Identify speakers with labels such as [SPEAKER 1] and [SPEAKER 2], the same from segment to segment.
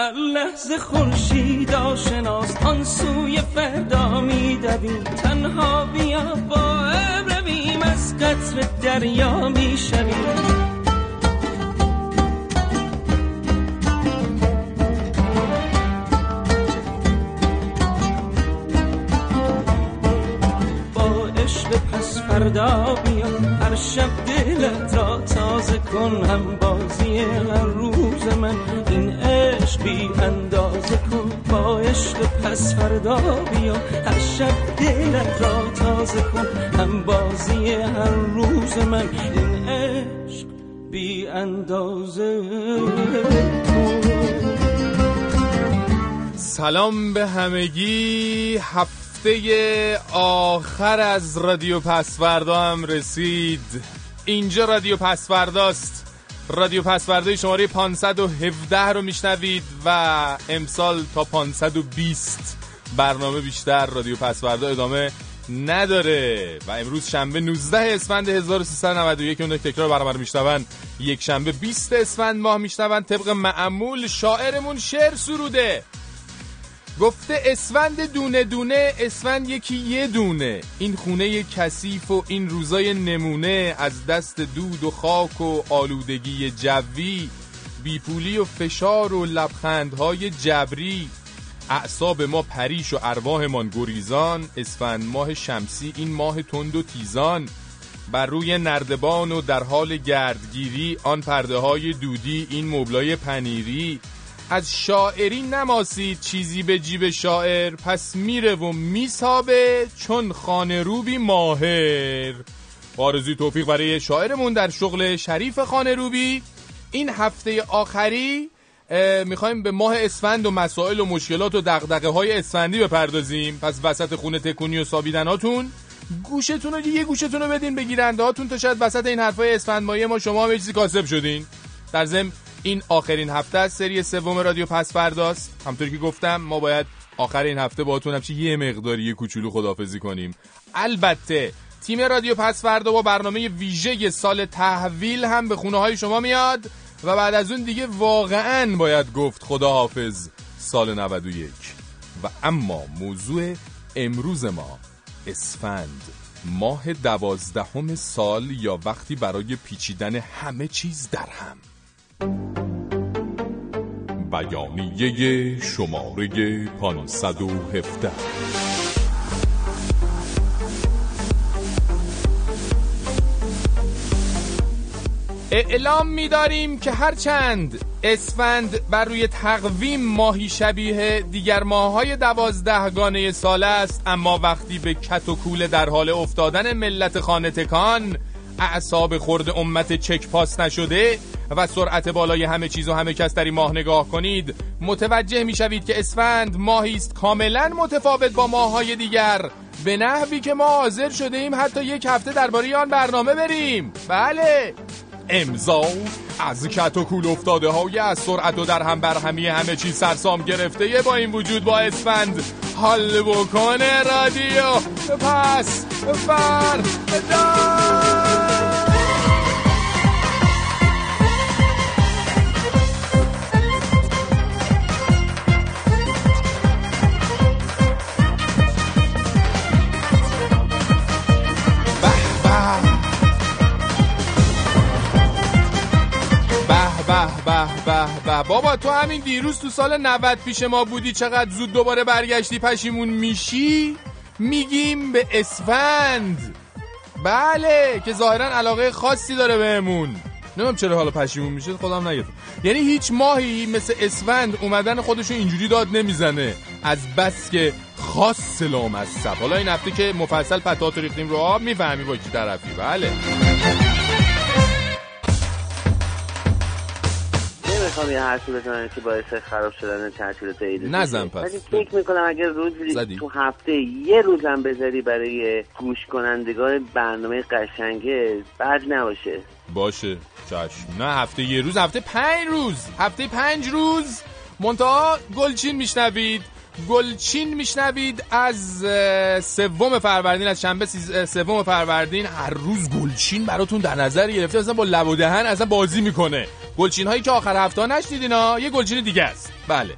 [SPEAKER 1] هر لحظه خورشید آشناست آن سوی فردا میدویم تنها بیا با رویم از قطر دریا می‌شویم فردا بیا هر شب دلت را تازه کن هم بازی هر روز من. این عشق بی اندازه کن با عشق پس فردا بیا هر شب دلت را تازه کن هم بازی هر روز من. این عشق بی اندازه. کن
[SPEAKER 2] سلام به همگی. هفته آخر از رادیو پسوردا هم رسید. اینجا رادیو پسورداست. رادیو پسوردا شماره 517 رو میشنوید و امسال تا 520 برنامه بیشتر رادیو پسوردا ادامه نداره. و امروز شنبه 19 اسفند 1391 اون تکرار برنامه رو یک شنبه 20 اسفند ماه میشنون طبق معمول شاعرمون شعر سروده. گفته اسفند دونه دونه اسفند یکی یه دونه. این خونه کثیف و این روزای نمونه از دست دود و خاک و آلودگی جوی بیپولی و فشار و لبخندهای جبری. اعصاب ما پریش و ارواحمان گریزان. اسفند ماه شمسی این ماه تند و تیزان. بر روی نردبان و در حال گردگیری آن پرده های دودی این مبلای پنیری. از شاعری نماسید چیزی به جیب شاعر پس میره و میسابه چون خانه روبی ماهر. آرزوی توفیق برای شاعرمون در شغل شریف خانه روبی این هفته آخری می‌خوایم به ماه اسفند و مسائل و مشکلات و دقدقه های اسفندی بپردازیم. پس وسط خونه تکونی و سابیدناتون گوشتون رو یه گوشتون رو بدین به گیرنده هاتون تا شاید وسط این حرفای اسفند ما شما هم چیزی کاسب شدین. در ضمن این آخرین هفته از سری سوم رادیو پس فرداست. همطوری که گفتم ما باید آخر این هفته باهاتون همچی یه مقداری یه کوچولو خدافزی کنیم. البته تیم رادیو پس فردا با برنامه ویژه سال تحویل هم به خونه های شما میاد و بعد از اون دیگه واقعا باید گفت خداحافظ سال 91 و اما موضوع امروز ما اسفند. ماه دوازدهم سال یا وقتی برای پیچیدن همه چیز در هم. بیانیه شماره 517 اعلام می‌داریم که هرچند اسفند بر روی تقویم ماهی شبیه دیگر ماههای دوازدهگانه سال است اما وقتی به کت و کوله در حال افتادن ملت خانه تکان اعصاب خورد امت چک پاس نشده و سرعت بالای همه چیز و همه کس در این ماه نگاه کنید متوجه می‌شوید که اسفند ماهی است کاملا متفاوت با ماههای دیگر. به نحوی که ما حاضر شده ایم حتی یک هفته درباره آن برنامه بریم. بله. امضا از کت و کول افتاده های از سرعت و در هم برهمی همه چیز سرسام گرفته با این وجود با اسفند. حال بکنه رادیو. پس فردا به به به. بابا تو همین دیروز تو سال 90 پیش ما بودی چقدر زود دوباره برگشتی پشیمون میشی؟ میگیم به اسفند. بله که ظاهرا علاقه خاصی داره بهمون. نمیم چرا حالا پشیمون میشه خودم نگفتم یعنی هیچ ماهی مثل اسفند اومدن خودشو اینجوری داد نمی‌زنه. از بس که خاص سب. حالا این هفته که مفصل پتات ریختیم رو آب می‌فهمی با کی طرفی. بله.
[SPEAKER 3] نمی‌خوام یه حرفی بزنم که باعث خراب شدن تعطیلات عید
[SPEAKER 2] نزن پس.
[SPEAKER 3] ولی فکر می‌کنم اگر روزی
[SPEAKER 2] زدی.
[SPEAKER 3] تو هفته یه روزم بذاری برای گوش کنندگان برنامه قشنگه بد نباشه.
[SPEAKER 2] باشه. چشم. نه هفته یه روز هفته پنج روز. هفته پنج روز. منتها گلچین میشنوید. گلچین میشنوید از سوم فروردین از شنبه سوم فروردین. هر روز گلچین براتون در نظر گرفته اصلا با لب و دهن اصلا بازی می‌کنه. گلچین هایی که آخر هفته ها نشنیدین ها یه گلچین دیگه است. بله.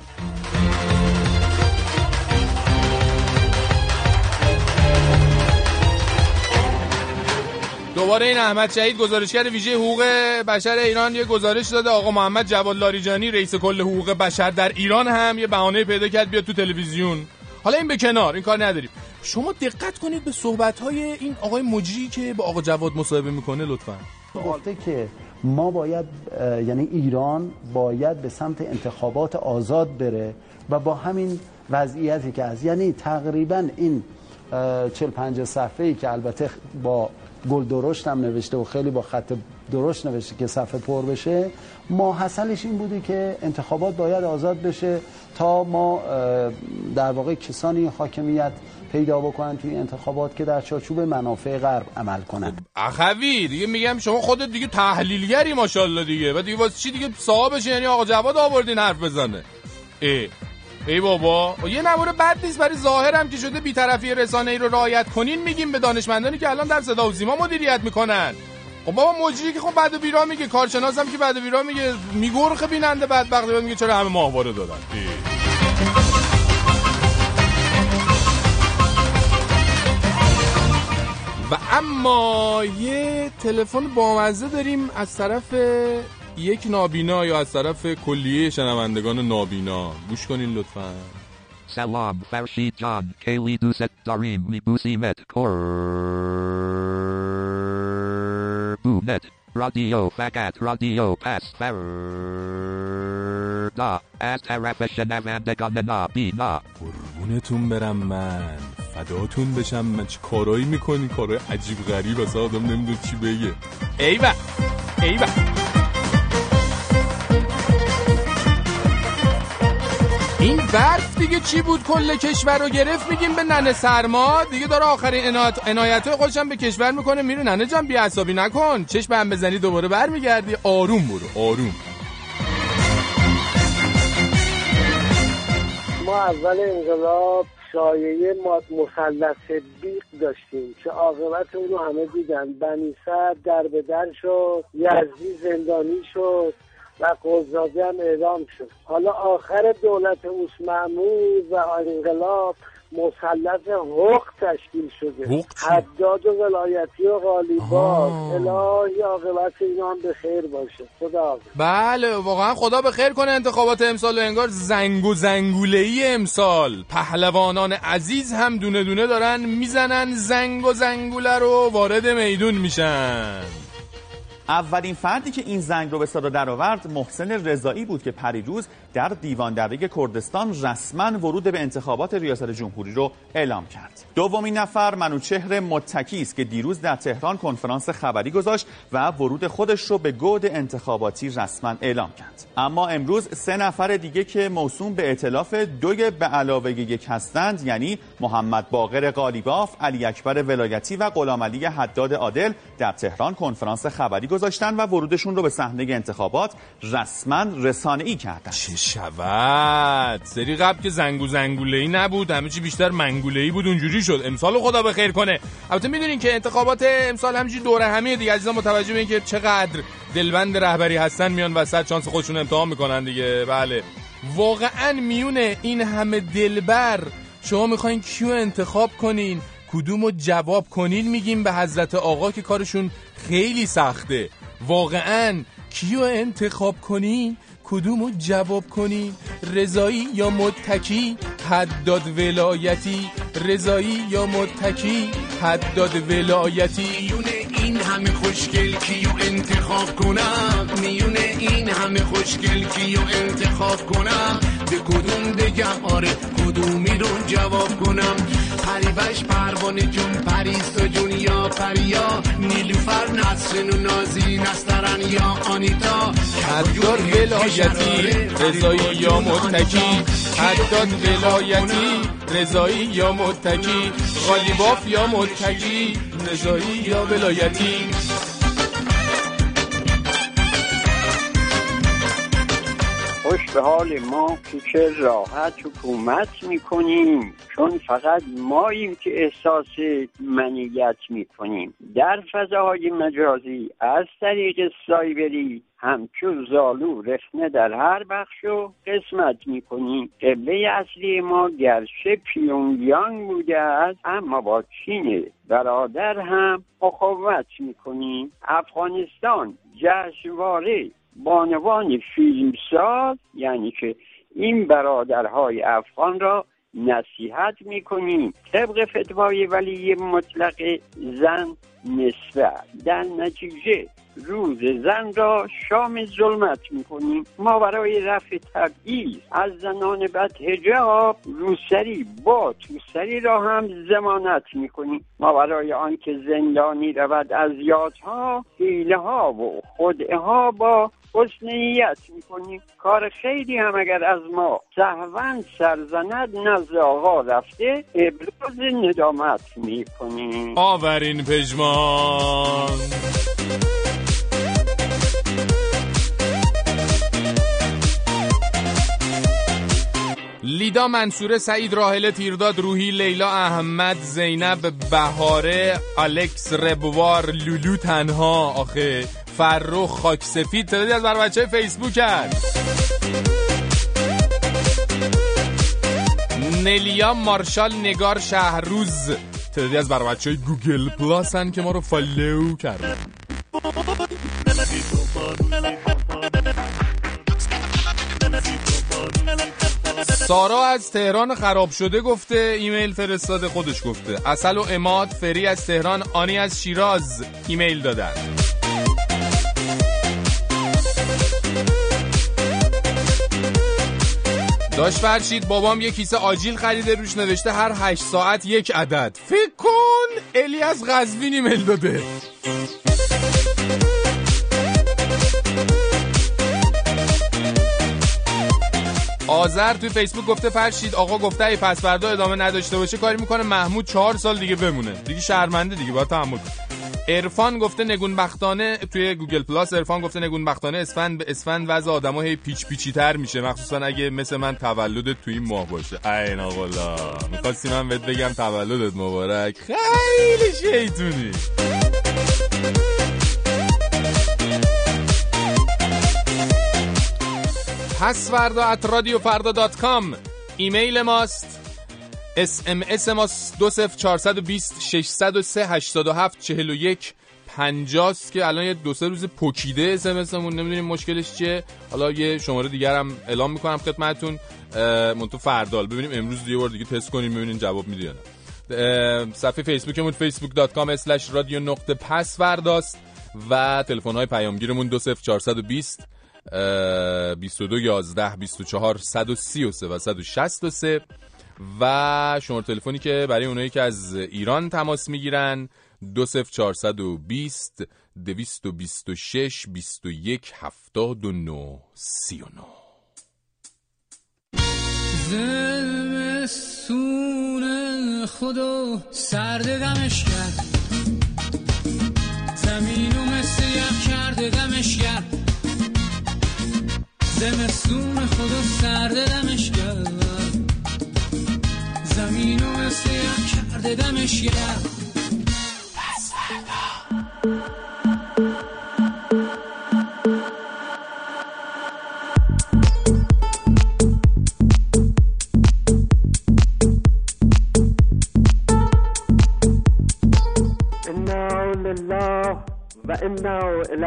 [SPEAKER 2] دوباره این احمد شهید گزارشگر ویژه حقوق بشر ایران یه گزارش داده. آقا محمد جواد لاریجانی رئیس کل حقوق بشر در ایران هم یه بهانه پیدا کرد بیاد تو تلویزیون. حالا این به کنار این کار نداریم. شما دقت کنید به صحبت های این آقای مجری که با آقا جواد مصاحبه می‌کنه لطفا.
[SPEAKER 4] گفته که ما باید یعنی ایران باید به سمت انتخابات آزاد بره و با همین وضعیتی که هست. یعنی تقریبا این اه، 40 50 صفحه ای که البته با گل درشت هم نوشته و خیلی با خط درشت نوشته که صفحه پر بشه ماحصلش این بودی که انتخابات باید آزاد بشه تا ما در واقع کسانی حاکمیت پیدا بکنن توی انتخابات که در چارچوب منافع غرب عمل کنن.
[SPEAKER 2] اخوی دیگه میگم شما خودت دیگه تحلیلگری ماشاءالله دیگه. و دیگه واسه چی دیگه صاحبش یعنی آقا جواد آوردین حرف بزنه؟ ای ای بابا. و یه نمونه بد نیست برای ظاهرم که شده بیطرفی رسانه ای رو رعایت کنین میگیم به دانشمندانی که الان در صدا و سیما مدیریت می‌کنن. خب بابا مجری که خب بعد بیرا میگه کارشناسم که بعد بیرا میگه میگرخه بیننده بدبخت میگه چرا همه ماهواره دادن؟ ای. و اما یه تلفن بامزه داریم از طرف یک نابینا یا از طرف کلیه شنوندگان نابینا. گوش کنین لطفا.
[SPEAKER 5] سلام فرشید جان کلی دوست داریم. میبوسیمت قربونت رادیو فقط رادیو پس فردا. از طرف شنوندگان نابینا.
[SPEAKER 2] قربونتون برم من. فداتون بشم. من چه کارایی می‌کنی؟ کارای عجیب غریب. اصلا آدم نمی‌دونه چی بگه. ایوه. ایوه. این برف دیگه چی بود؟ کل کشور رو گرفت. میگیم به ننه سرما. دیگه داره آخرین عنایت عنایت خودش هم به کشور می‌کنه. میره ننه جان بی عصبی نکن. چشم هم بزنی دوباره برمیگردی. آروم برو. آروم.
[SPEAKER 6] ما اول انقلاب شایعه ما- مثلث بیق داشتیم که عاقبت اون رو همه دیدن. بنی سر در به در شد یزدی زندانی شد و قضادی هم اعدام شد. حالا آخر دولت اوس و انقلاب مثلث حق تشکیل شده؟ حداد و ولایتی و غالیباف
[SPEAKER 2] آه.
[SPEAKER 6] الهی عاقبت اینا هم به خیر باشه خدا.
[SPEAKER 2] بله واقعا خدا به خیر کنه انتخابات امسال و انگار زنگ و زنگوله ای امسال پهلوانان عزیز هم دونه دونه دارن می‌زنن زنگ و زنگوله رو وارد میدون میشن
[SPEAKER 7] اولین فردی که این زنگ رو به صدا درآورد محسن رضایی بود که پریروز در دیوان دره کردستان رسما ورود به انتخابات ریاست جمهوری رو اعلام کرد. دومین نفر منوچهر متکی است که دیروز در تهران کنفرانس خبری گذاشت و ورود خودش رو به گود انتخاباتی رسما اعلام کرد. اما امروز سه نفر دیگه که موسوم به ائتلاف دوی به علاوه یک هستند یعنی محمد باقر قالیباف، علی اکبر ولایتی و غلام علی حداد عادل در تهران کنفرانس خبری گذاشتن و ورودشون رو به صحنه انتخابات رسما رسانه‌ای کردند.
[SPEAKER 2] چه شود؟ سری قبل که زنگو زنگوله ای نبود همه چی بیشتر منگوله ای بود اونجوری شد. امسال خدا به خیر کنه. البته می‌دونین که انتخابات امسال همینجوری دوره همه دیگه. عزیزان متوجه به اینکه چقدر دلبند رهبری هستن میان وسط چانس خودشون امتحان می‌کنن دیگه. بله. واقعا میون این همه دلبر شما می‌خواین کیو انتخاب کنین؟ کدومو جواب کنین میگیم به حضرت آقا که کارشون خیلی سخته. واقعا کیو انتخاب کنین کدومو جواب کنین رضایی یا متکی؟ حداد ولایتی. رضایی یا متکی؟ حداد ولایتی.
[SPEAKER 8] میونه این همه خوشگل کیو انتخاب کنم؟ میونه این همه خوشگل کیو انتخاب کنم؟ به کدوم بگم آره کدومی رو جواب کنم؟ پریوش پروانه جون پریسا جون یا پریا نیلوفر نسرین و نازی نسترن یا آنیتا.
[SPEAKER 2] حداد ولایتی رضایی یا متکی. حداد ولایتی رضایی یا متکی. غالیباف یا متکی رضایی یا ولایتی.
[SPEAKER 9] خوش به حال ما که چه راحت حکومت می‌کنیم. چون فقط ماییم که احساس منیت می‌کنیم. در فضاهای مجازی از طریق سایبری همچون زالو رخنه در هر بخش و قسمت می‌کنیم. قبله اصلی ما گرچه پیونگیانگ بوده است اما با چین برادر هم اخوت می‌کنیم. افغانستان جشنواره بانوان فیلمساز یعنی که این برادرهای افغان را نصیحت می‌کنیم طبق فتوای ولی مطلق زن نصفه در نتیجه روز زن را شام ظلمت می‌کنیم. ما برای رفع تبعیض از زنان بد هجاب روسری با توسری را هم زمانت می‌کنیم. ما برای آنکه زندانی رود از یادها حیله ها و خدعه ها با حسن نیت می‌کنیم. کار خیلی هم اگر از ما سهون سرزند نزد آقا رفته ابراز ندامت می‌کنیم.
[SPEAKER 2] آورین پژمان. لیدا منصوره سعید راهله تیرداد روحی لیلا احمد زینب بهاره الکس ربوار لولو تنها. آخه فرخ خاک سفید تعدادی از بر بچه فیسبوک هست. نلیا مارشال نگار شهروز. تعدادی از بر بچه گوگل پلاس هن که ما رو فالو کردن. سارا از تهران خراب شده گفته ایمیل فرستاده خودش گفته. اصل و اماد فری از تهران آنی از شیراز ایمیل دادن. داشت فرشید بابام یه کیسه آجیل خریده روش نوشته هر هشت ساعت یک عدد. فکر کن الی از قزوین ایمیل داده. آذر توی فیسبوک گفته فرشید آقا گفته ای پس فردا ادامه نداشته باشه کاری می‌کنه محمود چهار سال دیگه بمونه. دیگه شرمنده دیگه باید تحمل عرفان گفته نگون بختانه توی گوگل پلاس عرفان گفته نگون بختانه اسفند به اسفند وضع آدما هی پیچ پیچی تر میشه. مخصوصا اگه مثل من تولدت توی این ماه باشه. عین آقا می‌خواستی من بهت بگم تولدت مبارک. خیلی شیطونی. پس at رادیو فردا dot com. ایمیل ماست. اس ام اس ماست دو صفر چارصد و بیست ششصد و سه هشتاد و هفت چهل و یک پنجاست که الان یه دو سه روز پکیده همون نمی‌دونیم مشکلش چیه. حالا یه شماره دیگر هم اعلام می‌کنم خدمتتون. منتو فردال. ببینیم امروز یه بار دیگه تست کنیم ببینیم جواب میده یا نه. صفحه فیسبوکمون facebook.com slash رادیو نقطه پس فرداست و تلفن های پیامگیرمون 20420 22 11 24 133 و 163 و شماره تلفنی که برای اونایی که از ایران تماس می‌گیرن 20420 226 21 79 39
[SPEAKER 1] زمستون خدا سرد دمش کرد. زمینو مثل یک کرده دمش کرد. زمستون خدا سرد دمش کرد زمینو مثل کرده دمش کرد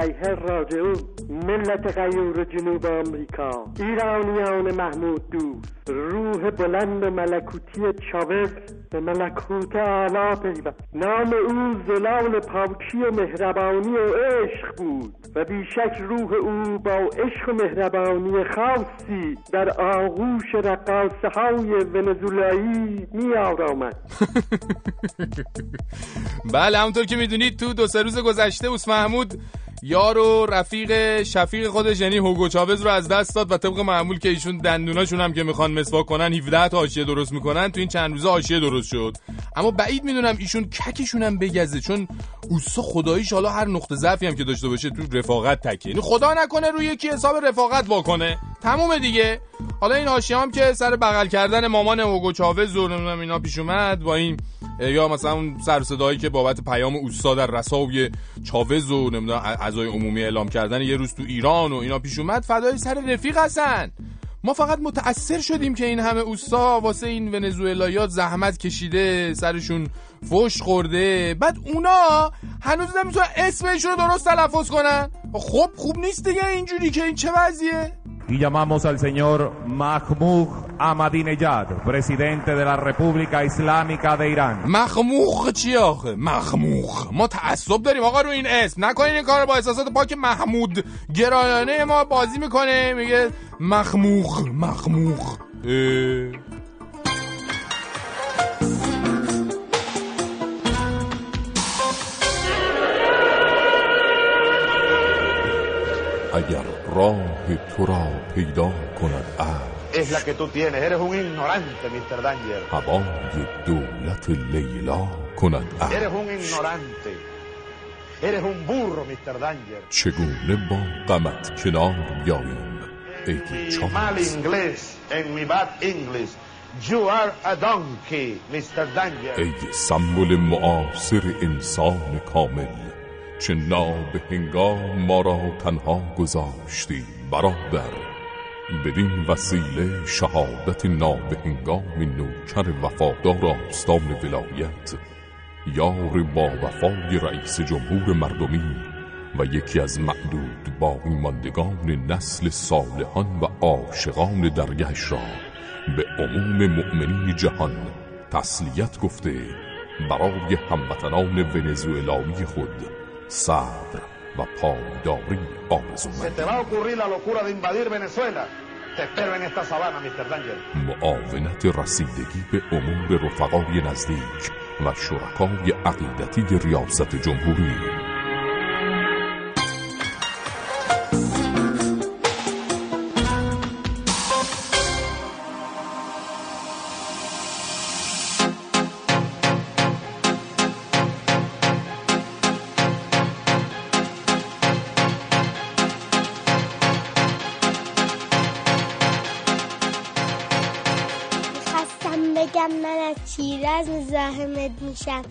[SPEAKER 6] الیه راجعون ملت غیور جنوب آمریکا. ایرانیان محمود دوست. روح بلند ملکوتی چاوز به ملکوت اعلی پیوست. نام او زلال پاکی و مهربانی و عشق بود و بیشک روح او با عشق و مهربانی خاصی در آغوش رقاصه های ونزولایی می آرامد
[SPEAKER 2] بله همونطور که می‌دونید تو دو سه روز گذشته اوس محمود یار و رفیق شفیق خودش یعنی هوگو چاوز رو از دست داد و طبق معمول که ایشون دندوناشون هم که می‌خوان مسواک کنن 17 تا حاشیه درست می‌کنن تو این چند روزه حاشیه درست شد. اما بعید می‌دونم ایشون ککشون هم بگزه چون اوسا خداییش حالا هر نقطه ضعفی هم که داشته باشه تو رفاقت تکیه. یعنی خدا نکنه روی یکی حساب رفاقت واکنه. تمومه دیگه. حالا این حاشیه هم که سر بغل کردن مامان هوگو چاوز و اینا پیش اومد با این یا مثلا اون سر صدایی که بابت پیام اوستا در رساوی چاوز و نمی‌دونم اعضای عمومی اعلام کردن یه روز تو ایران و اینا پیش اومد فدای سر رفیق هستن. ما فقط متأثر شدیم که این همه اوستا واسه این ونزوئلایات زحمت کشیده سرشون فش خورده. بعد اونا هنوز نمی‌تونن اسمشون رو درست تلفظ کنن. خب خوب نیست دیگه اینجوری که این چه وضعیه؟
[SPEAKER 10] Y llamamos al señor Mahmoud Ahmadinejad, presidente de la República Islámica de Irán.
[SPEAKER 2] مخموخ چی آخه؟ مخموخ. ما تعصب داریم. آقا رو این اسم نکنین این کار با احساسات پاک محمود. گرایانه ما بازی می‌کنه. میگه مخموخ مخموخ. اه.
[SPEAKER 11] اگر راه تو را پیدا کند
[SPEAKER 12] Es la que tú tienes. Eres un ignorante, Mr. Danger. Eres un ignorante. Eres un burro, Mr. Danger.
[SPEAKER 11] چگونه با غمت کنار بیاییم ای
[SPEAKER 12] Mi mal
[SPEAKER 11] چارلز
[SPEAKER 12] inglés en mi bad English. You are a donkey, Mr. Danger.
[SPEAKER 11] ای سمبل معاصر انسان کامل چه ناب هنگام ما را تنها گذاشتی برادر بدین وسیله شهادت ناب هنگام نوکر وفادار آستان ولایت یار با وفای رئیس جمهور مردمی و یکی از معدود باقی ماندگان نسل صالحان و عاشقان درگهش را به عموم مؤمنین جهان تسلیت گفته برای هموطنان ونزوئلایی خود صبر. و پایداری آرزو
[SPEAKER 12] Se te va a ocurrir la locura de invadir Venezuela. Te espero en esta sabana, Mr. Danger.
[SPEAKER 11] معاونت رسیدگی به امور رفقای نزدیک و شرکای عقیدتی ریاست جمهوری
[SPEAKER 13] شیراز مزاحمت میشم.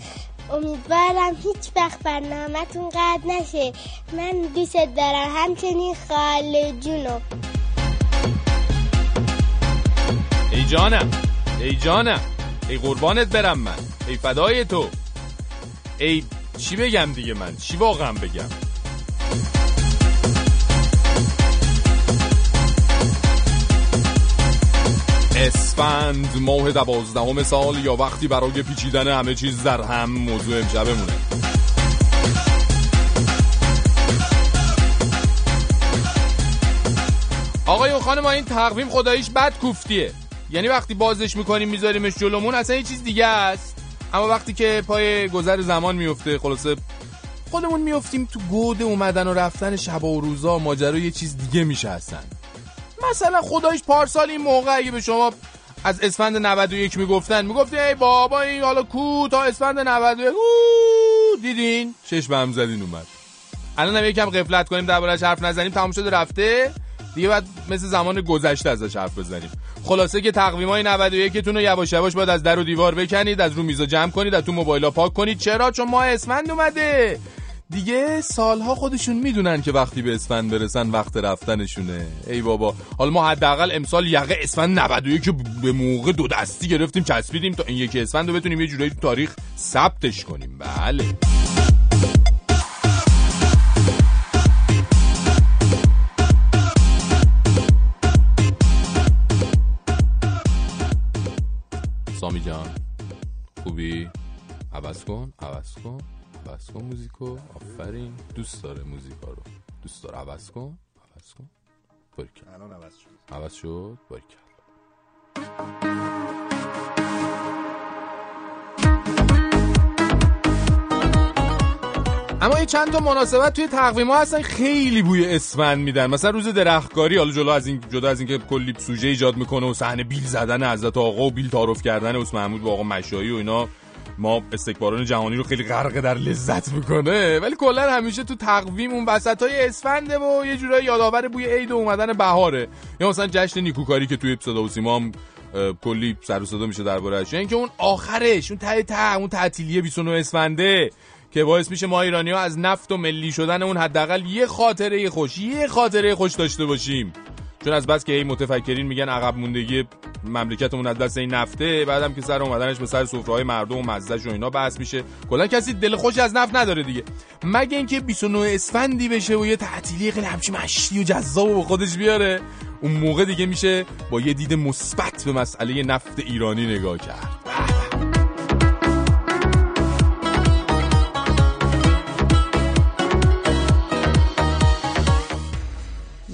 [SPEAKER 13] امیدوارم هیچ وقت برنامهتون قطع نشه. من دوست دارم همچنین خاله جونو.
[SPEAKER 2] ای جانم ای جانم ای قربانت برم من ای فدای تو. ای چی بگم دیگه من؟ چی واقعا بگم؟ اسفند ماه دوازدهم سال یا وقتی برای پیچیدن همه چیز در هم موضوع امشبمونه. آقای و خانم این تقویم خداییش بد کوفتیه. یعنی وقتی بازش می‌کنیم میذاریمش جلومون اصلا یه چیز دیگه است. اما وقتی که پای گذر زمان میفته خلاصه خودمون میفتیم تو گود اومدن و رفتن شب و روزا ماجرا یه چیز دیگه میشه اصلا. مثلا خدایش پارسال این موقع اگه به شما از اسفند 91 می‌گفتن می‌گفتین ای بابا این حالا کو تا اسفند 91 اوه، دیدین؟ چشم هم زدین اومد. الان هم یکم قفلت کنیم دربارش حرف نزنیم تمام شده رفته. دیگه بعد مثل زمان گذشته ازش حرف بزنیم. خلاصه که تقویم های 91 تون رو یواش یواش باید از در و دیوار بکنید از رو میزا جمع کنید از تو موبایل پاک کنید. چرا؟ چون ماه اسفند اومده. دیگه سالها خودشون می‌دونن که وقتی به اسفند برسن وقت رفتنشونه. ای بابا. حالا ما حداقل امسال یقه اسفند 91 که به موقع دو دستی گرفتیم چسبیدیم تا این یکی اسفند رو بتونیم یه جورایی تاریخ ثبتش کنیم. بله. سامی جان خوبی؟ عوض کن عوض کن. عوض کن موزیکو آفرین. دوست داره موزیکا رو. دوست داره. عوض کن. عوض کن. باریکلا
[SPEAKER 14] الان عوض شد.
[SPEAKER 2] عوض شد. باریکلا اما یه چند تا مناسبت توی تقویم ها هستن خیلی بوی اسفند میدن. مثلا روز درختکاری حالا جلو از این جدا از اینکه کلی سوژه ایجاد می‌کنه و صحنه بیل زدن حضرت آقا و بیل تعارف کردن عثمان محمود با آقا مشایی و اینا. ما استکباران جهانی رو خیلی غرق در لذت می‌کنه. ولی کلا همیشه تو تقویم اون وسط های اسفنده و یه جورایی یادآور بوی عید و اومدن بهاره. یا مثلا جشن نیکوکاری که توی صدا و سیما هم کلی سر و صدا میشه درباره‌اش. یعنی که اون آخرش اون ته ته اون تعطیلی 29 اسفنده که باعث میشه ما ایرانی ها از نفت و ملی شدن اون حداقل یه خاطره خوش یه خاطره خوش داشته باشیم. چون از بس که هی متفکرین میگن عقب موندگی مملکتمون از دست این نفته بعدم که سر اومدنش به سر سفره های مردم و مزدش و اینا بحث میشه. کلا کسی دل خوش از نفت نداره دیگه. مگه اینکه 29 اسفندی بشه و یه تعطیلی خیلی همچی مشتی و جذاب با خودش بیاره اون موقع دیگه میشه با یه دید مثبت به مسئله نفت ایرانی نگاه کرد.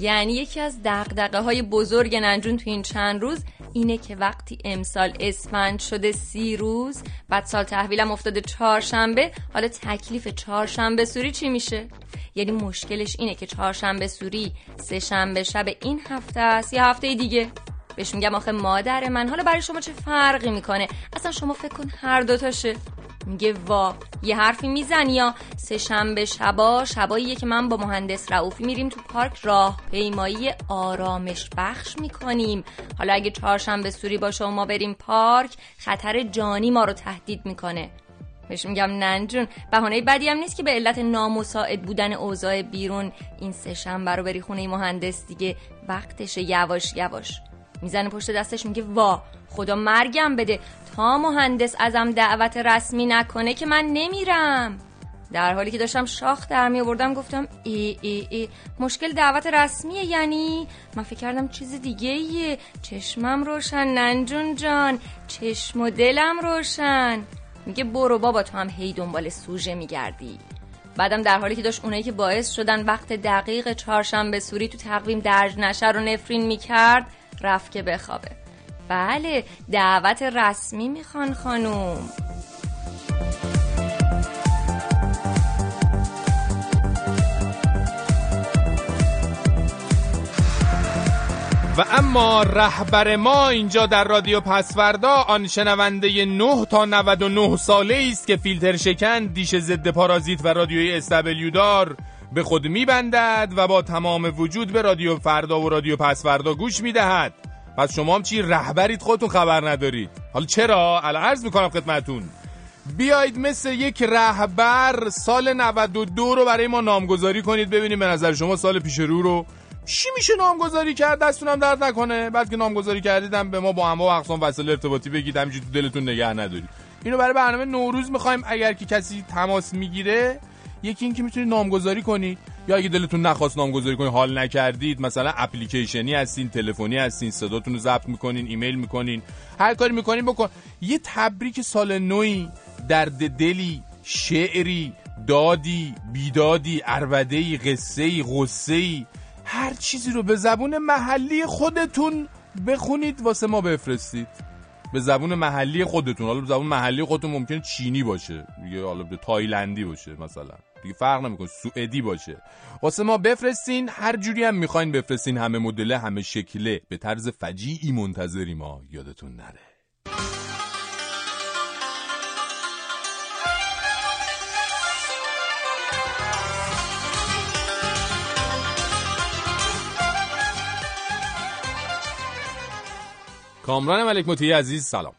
[SPEAKER 15] یعنی یکی از دقدقه های بزرگ ننجون تو این چند روز اینه که وقتی امسال اسفند شده سی روز بعد سال تحویلم افتاده چهارشنبه حالا تکلیف چهارشنبه سوری چی میشه؟ یعنی مشکلش اینه که چهارشنبه سوری سه شنبه شب این هفته است یا هفته دیگه. بهش میگم آخه مادر من. حالا برای شما چه فرقی می‌کنه؟ اصلا شما فکر کن هر دوتاشه میگه وا یه حرفی می‌زنی یا سه شنبه شبا شباییه که من با مهندس رعوفی میریم تو پارک راه پیمایی آرامش بخش می‌کنیم. حالا اگه چهارشنبه سوری باشه و ما بریم پارک خطر جانی ما رو تهدید می‌کنه. بهش میگم ننجون بهانه بدی هم نیست که به علت نامساعد بودن اوضاع بیرون این سه شنبه رو بری خونه مهندس دیگه. وقتشه یواش یواش. می‌زنه پشت دستش میگه وا خدا مرگم بده. مهندس ازم دعوت رسمی نکنه که من نمیرم. در حالی که داشتم شاخ در می آوردم گفتم ای ای ای مشکل دعوت رسمیه یعنی؟ من فکر کردم چیز دیگه ایه چشمم روشن ننجون جان. چشم و دلم روشن. میگه برو بابا تو هم هی دنبال سوژه میگردی. بعدم در حالی که داشت اونایی که باعث شدن وقت دقیق چهارشنبه سوری تو تقویم درج نشه رو نفرین می‌کرد رفت که بخوابه. بله دعوت رسمی می‌خوان خانوم.
[SPEAKER 2] و اما رهبر ما اینجا در رادیو پسوردا آن شنونده 9 تا 99 ساله است که فیلتر شکن دیش ضد پارازیت و رادیوی استبلیو دار به خود میبندد و با تمام وجود به رادیو فردا و رادیو پسوردا گوش می‌دهد. پس شما هم چی رهبرید خودتون خبر ندارید. حالا چرا؟ الان عرض می‌کنم خدمتون بیایید مثل یک رهبر سال 92 رو برای ما نامگذاری کنید. ببینیم به نظر شما سال پیش رو رو چی میشه نامگذاری کرد؟ دستونم درد نکنه. بعد که نامگذاری کردیدم به ما با هم و اقسام وسایل ارتباطی بگید. همینجوری تو دلتون نگه ندارید. اینو برای برنامه نوروز می‌خوایم اگر که کسی تماس می‌گیره یکی این که می‌تونید نامگذاری کنید. یا اگه دلتون نخواست نامگذاری کنید حال نکردید مثلا اپلیکیشنی هستین تلفنی هستین صداتون رو ضبط می‌کنین ایمیل می‌کنین هر کاری می‌کنین بکن. یه تبریک سال نوی درد دلی شعری دادی بیدادی ارودهی قصهی غصهی هر چیزی رو به زبون محلی خودتون بخونید واسه ما بفرستید. به زبون محلی خودتون. حالا به زبون محلی خودتون ممکنه چینی باشه دیگه حالا به تایلندی باشه مثلا. دیگه فرق نمی‌کنه. سوئدی باشه. واسه ما بفرستین. هر جوری هم می‌خواین بفرستین. همه مدل همه شکله. به طرز فجیعی منتظری ما یادتون نره. کامران ملک مطیعی عزیز سلام.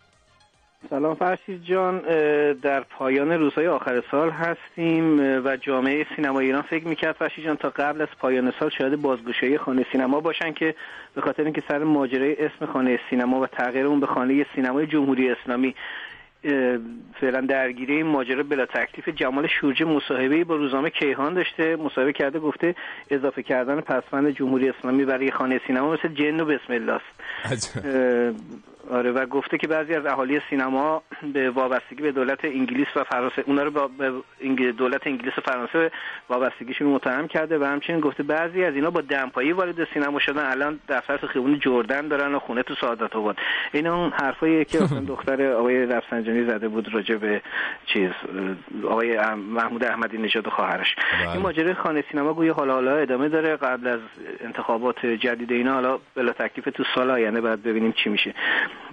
[SPEAKER 16] سلام فرشید جان در پایان روزهای آخر سال هستیم و جامعه سینما ایران فکر می‌کرد فرشید جان تا قبل از پایان سال شاید بازگشایی خانه سینما باشن که به خاطر اینکه سر ماجرای اسم خانه سینما و تغییر اون به خانه سینمای جمهوری اسلامی فعلا درگیری این ماجرا بلا تکلیف جمال شورجه مصاحبه با روزنامه کیهان داشته مصاحبه کرده گفته اضافه کردن پسوند جمهوری اسلامی برای خانه سینما مثل جن و بسم الله است.
[SPEAKER 17] آره و گفته که بعضی از اهالی سینما به وابستگی به دولت انگلیس و فرانسه اونا رو با به دولت انگلیس و فرانسه وابستگیشون متهم کرده و همچنین گفته بعضی از اینا با دمپایی وارد سینما شدن الان دفتر تو خیابون جردن دارن و خونه تو سعادت آباد. این اون حرفایی که مثلا دختر آقای رفسنجانی زده بود راجع به چیز آقای محمود احمدی نژاد و خواهرش. این ماجرای خانه سینما گویا حالا حالا ادامه داره قبل از انتخابات جدید اینا. حالا بلا تکلیف تو سال آینده بعد ببینیم چی میشه.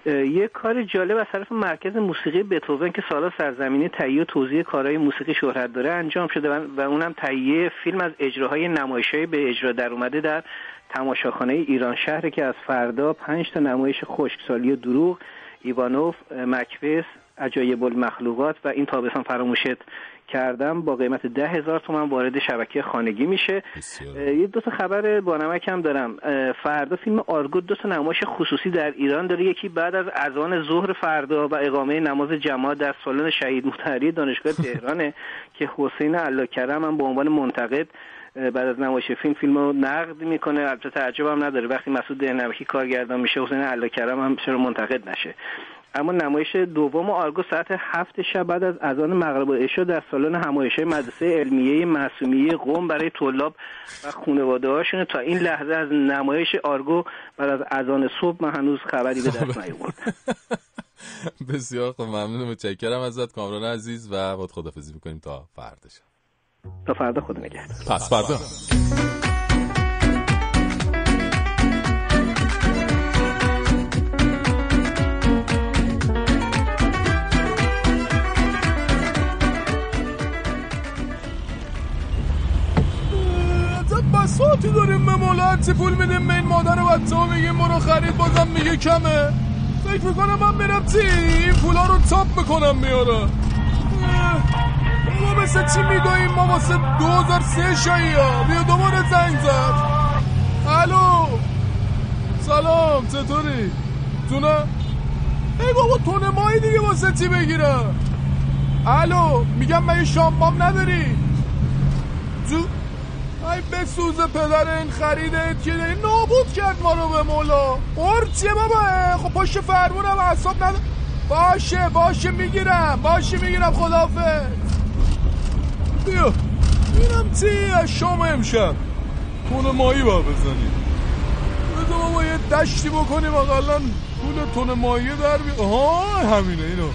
[SPEAKER 17] یه کار جالب از طرف مرکز موسیقی بتوون که سالا سرزمینی تهیه و توزیع کارهای موسیقی شهرت داره انجام شده و- اونم تهیه فیلم از اجراهای نمایشهای به اجرا در اومده در تماشاخانه ایران شهر که از فردا پنج تا نمایش خشکسالی و دروغ ایوانوف مکبس عجایب المخلوقات و این تابستان فراموشت کردم با قیمت ده هزار تومن وارد شبکه خانگی میشه. یه دو تا خبر با نمک هم دارم. فردا فیلم آرگو دو تا نمایش خصوصی در ایران داره. یکی بعد از اذان ظهر فردا و اقامه نماز جماعت در سالن شهید مطهری دانشگاه تهرانه که حسین علاکرم هم به عنوان منتقد بعد از نمایش فیلم فیلم رو نقد می‌کنه. البته تعجب هم نداره. وقتی مسعود دهنمکی کارگردان میشه حسین علاکرم هم چرا منتقد نشه. اما نمایش دوم آرگو ساعت هفت شب بعد از اذان مغرب و عشا در سالن همایش مدرسه علمیه معصومیه قم برای طلاب و خانواده هاشونه تا این لحظه از نمایش آرگو بعد از اذان صبح من هنوز خبری به دست نیاوردم.
[SPEAKER 18] بسیار خوب ممنون متشکرم ازت کامران عزیز و باید خدافزی می‌کنیم تا فردا شب.
[SPEAKER 17] تا فردا خدا نگهدار.
[SPEAKER 18] پس فردا. هرچی پول میدیم به این مادر بچه ها؟ میگیم برو خرید بازم میگه کمه. فکر می‌کنم من میرم چی؟ این پولا رو تاپ می‌کنم میارم ما مثل چی میدویم ما واسه 2003 شایی ها بیا دوباره زنگ زد. الو؟ سلام چطوری؟ جونه ای بابا تونه مایی دیگه واسه چی بگیرم؟ الو؟ میگم من شامبام نداری؟ جو ای بسوز پدر این خریده که داری نابود کرد ما رو به مولا. قرچیه بابا خب پشت فرمونم حساب ندار باشه باشه می‌گیرم باشه می‌گیرم خدافظ بیا. اینم چی؟ از شام امشب. تون مایی با بزنیم بذار بابا یه دشتی بکنیم اقلا پول تون مایی در بی... آها همینه اینو.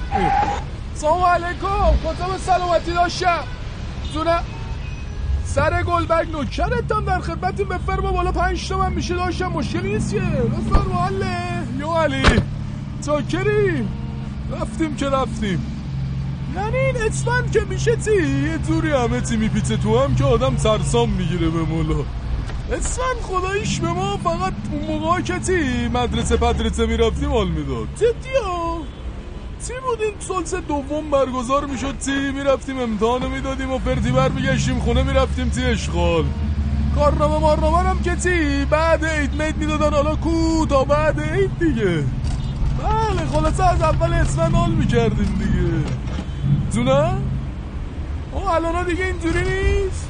[SPEAKER 18] سلام علیکم. کتاب سلامتی داشتم. زونه سر گلبگ نوکرتم در خدمتیم. بفرما بالا پنج تا من میشه. داشتم مشکلی نیست که. بفرما حله یا علی. چاکری رفتیم که رفتیم. یعنی این اسفند که میشه چی؟ یه جوری همه چی میپیچه. تو هم که آدم سرسام می‌گیره به مولا. اسفند خداییش به ما فقط اون موقع که چی؟ مدرسه پدرسه می‌رفتیم حال می‌داد. جدی چی بود این سلس دوم برگزار می‌شد؟ چی می‌رفتیم؟ امتحانو می‌دادیم و پرتی بر میگشتیم خونه می‌رفتیم چی اشغال؟ کارنامه مارنامه هم که چی؟ بعد عید مید می‌دادن. حالا کو؟ تا بعد عید دیگه. بله خلاصه از اول اسفند حال می‌کردیم دیگه. جونه؟ او الان دیگه اینجوری نیست؟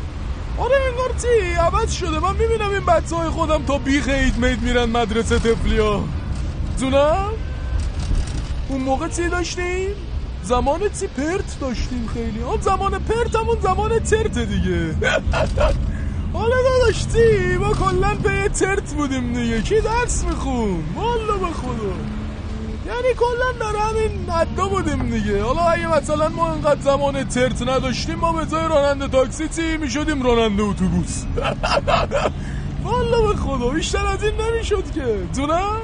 [SPEAKER 18] آره انگار چی؟ عوض شده. من می‌بینم این بچه های خودم تا بیخ عید مید میرن مدرسه تفلیا جونم؟ اون موقع چی داشتیم؟ زمان چی پرت داشتیم خیلی؟ آن زمان پرت همون زمان ترت دیگه. حالا داداش چی؟ ما کلن به ترت بودیم دیگه. کی درس میخون؟ والا به خدا. یعنی کلا در همین عدا بودیم دیگه. حالا اگه مثلا ما انقدر زمان ترت نداشتیم ما به جای راننده تاکسی چی می‌شدیم؟ راننده اتوبوس. والا به خدا بیشتر از این نمی‌شد که. دونم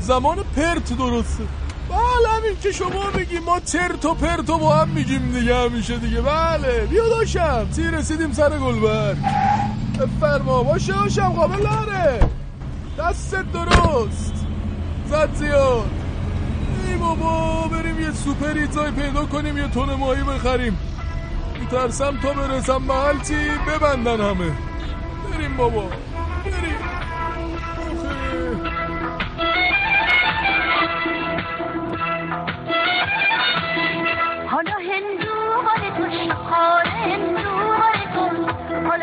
[SPEAKER 18] زمان پرت درسته. بله همین که شما میگی ما ترت و پرت و با هم میگیم دیگه همیشه دیگه. بله بیا داشم چی رسیدیم سر گلبر بفرما باشه داشم قابل نره دستت درست. زد زیاد. ای بابا بریم یه سوپر ایتزای پیدا کنیم یه تون ماهی بخریم. میترسم تا برسم محل چی ببندن همه. بریم بابا.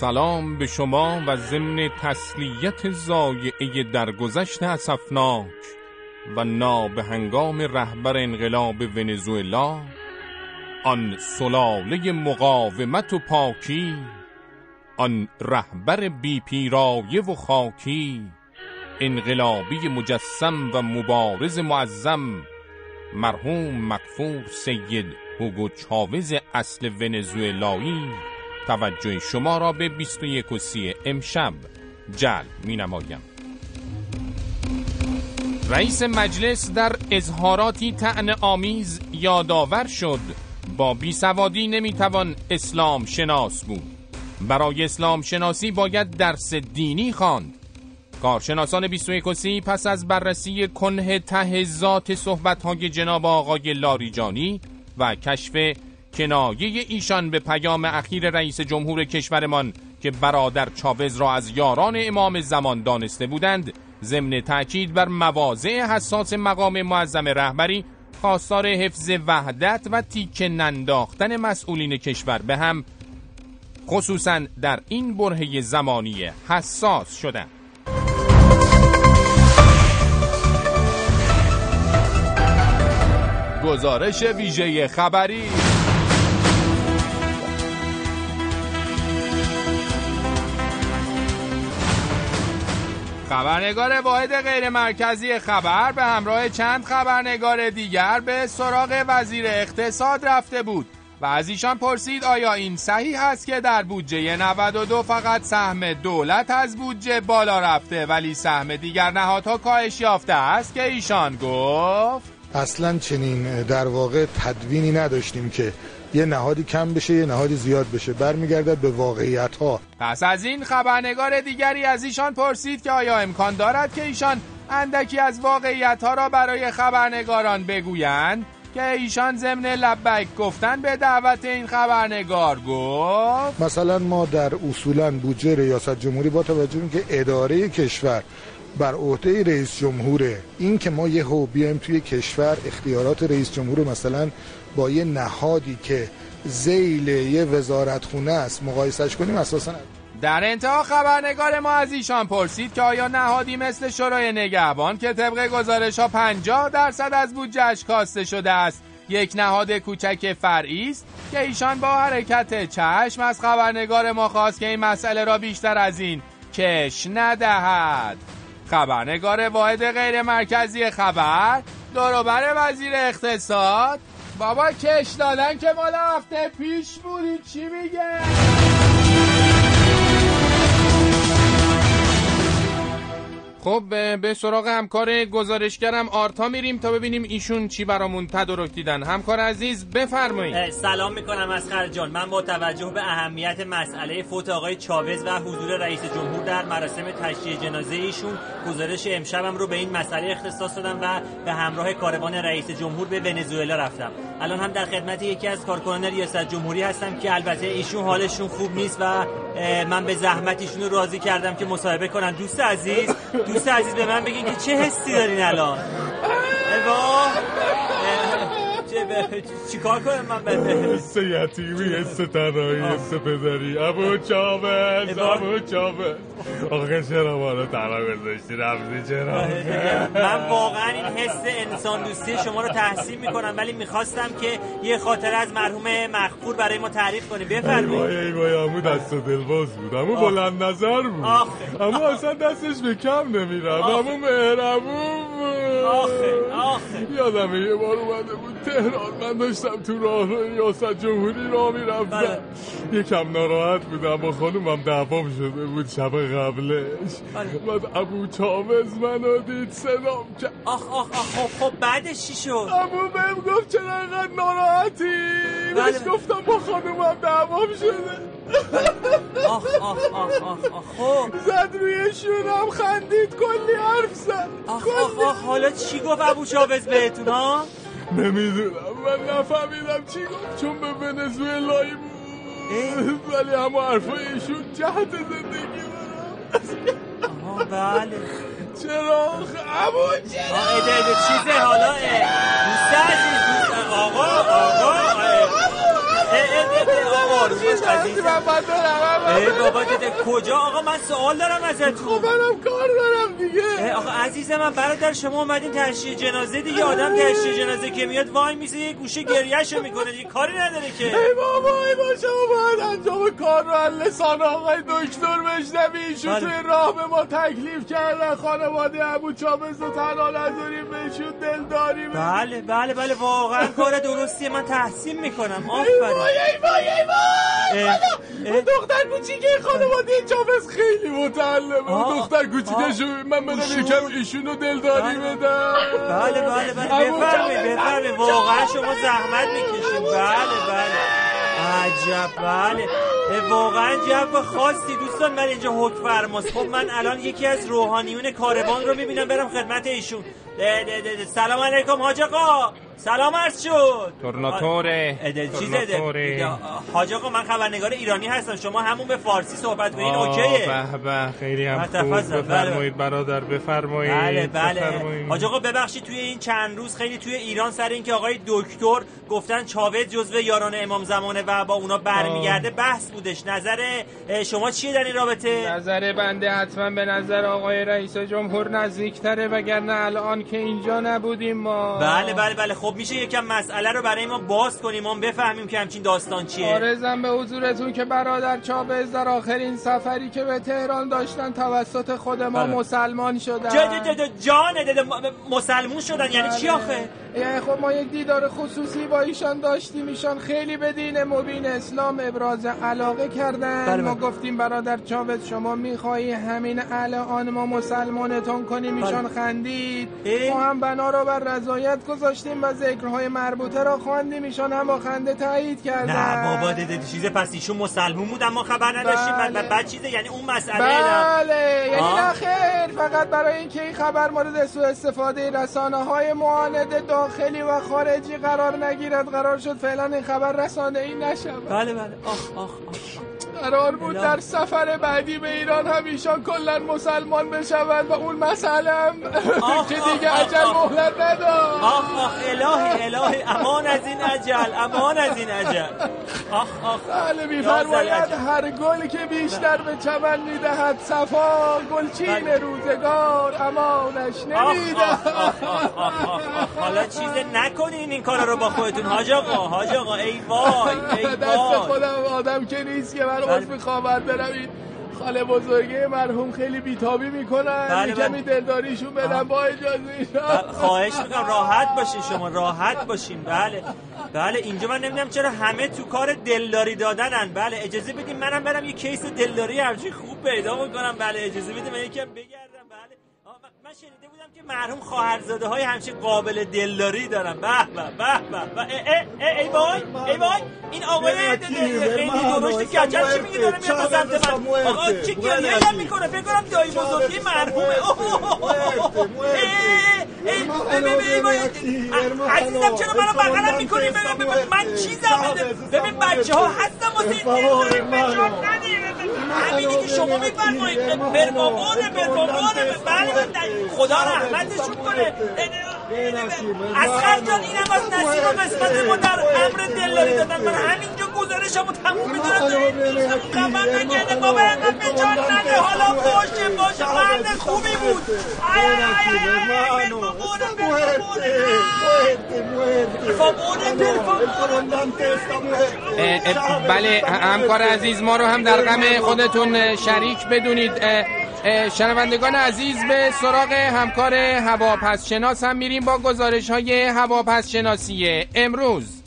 [SPEAKER 2] سلام به شما و ضمن تسلیت زایعه درگذشت اسفناک و ناب هنگام رهبر انقلاب ونزوئلا آن سلاله مقاومت و پاکی آن رهبر بی پیرایه و خاکی انقلابی مجسم و مبارز معظم مرحوم مکفور سید هوگو چاوز اصل ونزوئلایی. توجه شما را به 21 و امشب جلب می نمایم. رئیس مجلس در اظهاراتی تعن آمیز یادآور شد با بیسوادی نمی‌توان اسلام شناس بود برای اسلام شناسی باید درس دینی خواند کارشناسان 21 سی پس از بررسی کنه ته ذات صحبت‌های جناب آقای لاریجانی و کشف کنایه ایشان به پیام اخیر رئیس جمهور کشورمان که برادر چاوز را از یاران امام زمان دانسته بودند ضمن تاکید بر مواضع حساس مقام معظم رهبری خواستار حفظ وحدت و تیکه ننداختن مسئولین کشور به هم خصوصا در این برهه زمانی حساس شدند. گزارش ویژه خبری خبرنگار واحد غیر مرکزی خبر به همراه چند خبرنگار دیگر به سراغ وزیر اقتصاد رفته بود و از ایشان پرسید آیا این صحیح است که در بودجه 92 فقط سهم دولت از بودجه بالا رفته ولی سهم دیگر نهادها کاهش یافته است که ایشان گفت؟
[SPEAKER 19] اصلا چنین در واقع تدوینی نداشتیم که یه نهادی کم بشه یه نهادی زیاد بشه. برمیگردد به واقعیت ها
[SPEAKER 2] پس از این خبرنگار دیگری از ایشان پرسید که آیا امکان دارد که ایشان اندکی از واقعیت ها را برای خبرنگاران بگویند؟ که ایشان ضمن لبک گفتن به دعوت این خبرنگار گفت؟
[SPEAKER 19] مثلا ما در اصولا بودجه ریاست جمهوری با توجه که اداره کشور بر عهده رئیس جمهوره این که ما یه هو بیایم توی کشور اختیارات رئیس جمهور مثلا با یه نهادی که زیل یه وزارت خونه است مقایسش کنیم اساسا
[SPEAKER 2] در انتها خبرنگار ما از ایشان پرسید که آیا نهادی مثل شورای نگهبان که طبق گزارش ها 50 درصد از بودجهش کاسته شده است یک نهاد کوچک فرعی است که ایشان با حرکت چشم از خبرنگار ما خواست که این مسئله را بیشتر از این کش ندهد. خبرنگار واحد غیر مرکزی خبر دوروبر وزیر اقتصاد بابا کش دادن که مال هفته پیش بودی. چی میگه؟ خب به سراغ همکار گزارشگرم آرتا میریم تا ببینیم ایشون چی برامون تدارک دیدن. همکار عزیز بفرمایید.
[SPEAKER 20] سلام می‌کنم از جان من با توجه به اهمیت مسئله فوت آقای چاوز و حضور رئیس جمهور در مراسم تشییع جنازه ایشون گزارش امشبم رو به این مسئله اختصاص دادم و به همراه کاروان رئیس جمهور به ونزوئلا رفتم. الان هم در خدمت یکی از کارکنان ریاست جمهوری هستم که البته ایشون حالشون خوب نیست و من به زحمت ایشون رو راضی کردم که مصاحبه کنن. دوست عزیز دوست عزیز به من بگین که چه حسی دارین الان؟ چیکار کنم من به
[SPEAKER 18] حس یتیمی حس تنهایی حس پدری. ابو چاوز ابو چاوز. آخه چرا رو تنها گذاشتی؟ رفتی چرا؟
[SPEAKER 20] من واقعا این حس انسان دوستی شما رو تحسین می‌کنم ولی می‌خواستم که یه خاطره از مرحوم مخفور برای ما تعریف کنی بفرمایید.
[SPEAKER 18] ای وای امو دست و دلباز بود. امو بلند نظر بود. امو اصلا دستش به کم نمیرم امو مهربون بود.
[SPEAKER 20] آخه آخه.
[SPEAKER 18] یادم یه بار اومده بود تهران. من داشتم تو راه رو ریاست جمهوری را می‌رفتم. یکم ناراحت بودم با خانومم دعوام شده بود شب قبلش. بعد ابو چاوز منو دید صدام کرد.
[SPEAKER 20] آخ آخ آخ خب خب بعدش چی شد؟
[SPEAKER 18] ابو بهم گفت چرا انقدر ناراحتی؟ بهش گفتم با خانومم دعوام شده.
[SPEAKER 20] آخ آخ آخ آخ آخ خب.
[SPEAKER 18] زد روی شونم خندید کلی حرف زد.
[SPEAKER 20] آخ آخ آخ حالا چی گفت ابو چاوز بهتون ها؟
[SPEAKER 18] نمی‌دونم. من نفهمیدم چی گفت چون به ونزوئلایی بود. ولی همه حرفای ایشون جهت زندگی برام
[SPEAKER 20] آها بله.
[SPEAKER 18] چرا ابو چرا؟
[SPEAKER 20] آه ایده چیزه حالا دوست عزیز آقا آقا آقا ای بابا دده کجا؟ آقا من سوال دارم ازتون.
[SPEAKER 21] خب منم کار دارم
[SPEAKER 20] آقا عزیز من برادر شما اومدین تشییع جنازه دیگه. آدم تشییع جنازه که میاد وای میسه یه گوشه گریهشو می‌کنه دیگه. کاری نداره که.
[SPEAKER 21] ای بابا ای با شما باید انجام کار رو از لسان آقای دکتر بشنوی. ایشون
[SPEAKER 20] بله.
[SPEAKER 21] توی راه به ما تکلیف کردن. خانواده ابو چابز رو تنها نذاریم. بهشون دل داریم
[SPEAKER 20] بله بله بله. واقعا کار درستیه من تحسین می‌کنم.
[SPEAKER 21] ای
[SPEAKER 20] آفرین.
[SPEAKER 21] وای ای وای ای وای. خدا اون دختر کوچیکه. خانواده چابز خیلی متعلمه. دختر کوچیکشو من بدم یکم ایشونو دلداری بدم
[SPEAKER 20] بله بله بله. بفرمایید بفرمایید.
[SPEAKER 21] ابو
[SPEAKER 20] واقعا. شما زحمت می‌کشین بله بله. عجب بله. واقعا جو خاصی دوستان من اینجا حکم فرماست. خب من الان یکی از روحانیون کاروان رو می‌بینم برم خدمت ایشون. ده- ده- ده- ده. سلام علیکم حاج آقا. سلام عرض شد.
[SPEAKER 22] تورناتوره.
[SPEAKER 20] ده- حاج آقا من خبرنگار ایرانی هستم. شما همون به فارسی صحبت کنین اوکیه؟
[SPEAKER 22] به به خیلی هم خوب.
[SPEAKER 20] بله.
[SPEAKER 22] بفرمایید برادر بفرمایید.
[SPEAKER 20] بله بله. حاج آقا ببخشید توی این چند روز خیلی توی ایران سر اینکه آقای دکتر گفتن چاوز جزو یاران امام زمانه و با اونا برمیگرده. بحث بودش. نظر شما چیه در این رابطه؟
[SPEAKER 22] نظر بنده حتما به نظر آقای رئیس جمهور نزدیکتره وگرنه الان که اینجا نبودیم ما.
[SPEAKER 20] بله بله بله. خب میشه یکم مسئله رو برای ما باز کنیم. ما بفهمیم که همچین داستان چیه.
[SPEAKER 22] آرزم به حضورتون که برادر چابز در آخرین سفری که به تهران داشتن توسط خود ما
[SPEAKER 20] بله.
[SPEAKER 22] مسلمان شدن.
[SPEAKER 20] جا جا جا جا جانه ده- ده م- مسلمون شدن. یعنی چی آخه؟
[SPEAKER 22] خب ما یک دیدار خصوصی با ایشان داشتیم ایشان خیلی به دین مبین اسلام ابراز علاقه کردن
[SPEAKER 20] بله،
[SPEAKER 22] ما
[SPEAKER 20] بله.
[SPEAKER 22] گفتیم برادر چاوز شما میخوایی همین الان ما مسلمانتون کنیم ایشان
[SPEAKER 20] بله.
[SPEAKER 22] خندید
[SPEAKER 20] اه.
[SPEAKER 22] ما هم بنا رو بر رضایت گذاشتیم و ذکرهای مربوطه را خواندیم ایشان هم با خنده تایید کردن
[SPEAKER 20] نه بابا ده ده چیز پس ایشون مسلمون بودن ما خبر نداشتیم
[SPEAKER 22] بله.
[SPEAKER 20] بعد بعد چیزه یعنی اون مسئله.
[SPEAKER 22] بله یعنی. نه خیر فقط برای اینکه این خبر مورد سوء استفاده رسانه های معاند داخلی و خارجی قرار نگیرد. قرار شد فعلا این خبر رسانه ای نشود.
[SPEAKER 20] بله بله. آخ آخ
[SPEAKER 22] قرار بود. در سفر بعدی به ایران هم ایشان کلا مسلمان بشوند و اون مسئله هم که دیگه عجل. مهلت نداد
[SPEAKER 20] آخ آخ الهی الهی امان از این عجل امان از این عجل آخ آخ
[SPEAKER 22] بله میفرماید. هر گل که بیشتر به چمن می‌دهد صفا گلچین
[SPEAKER 20] بله.
[SPEAKER 22] روزگار امانش
[SPEAKER 20] آخ آخ
[SPEAKER 22] نمی‌دهد
[SPEAKER 20] آخ. حالا چیز نکنین این کارا رو با خودتون حاج آقا حاج آقا ای وای ای
[SPEAKER 22] دست
[SPEAKER 20] وای
[SPEAKER 22] خودم آدم که نیست که من
[SPEAKER 20] بله.
[SPEAKER 22] عضو می‌خوام برم این خاله بزرگه مرحوم خیلی بیتابی می‌کنن.
[SPEAKER 20] بله،
[SPEAKER 22] یه
[SPEAKER 20] بله.
[SPEAKER 22] کمی دلداریشون بدم با اجازه ایشان.
[SPEAKER 20] خواهش می‌کنم. راحت باشین شما راحت باشین. بله. بله اینجا من نمی‌دونم چرا همه تو کار دلداری دادنن. بله اجازه بدیم منم برم یه کیس دلداری همچین خوب پیدا می‌کنم بله اجازه بدیم من یکم بگردم. بله من- من شنیده بودم که مرحوم خواهرزاده های همچین قابل دلداری دارن. به به به به اه، ای وای ای وای. این آقای خیلی درشت کچل چی میگه داره میاد سمت من. آقا چی گریه. هم می‌کنه؟ فکر کنم دایی بزرگی مرحومه. عزیزم چرا منو بغلم می‌کنی؟ من چیزم ببین بچه ها هستم واسه این دلداری فشار ندی. همینی که شما میفرمایید. برمامانه برمامانه بله خدا رحمتشون کنه. اسخر جان اینم از نصیب و قسمت ما در امر دلداری دادن. من همینجا گزارشمو تموم می‌دونم. خبر نکرده بابا اینقدر فشار نده. حالا باشه باشه مرد خوبی بود. آی برمامانه
[SPEAKER 22] اه، اه، بله همکار عزیز ما رو هم در غم خودتون شریک بدونید. شنوندگان عزیز به سراغ همکار هواپس شناس هم میریم با گزارش های هواپس شناسی امروز.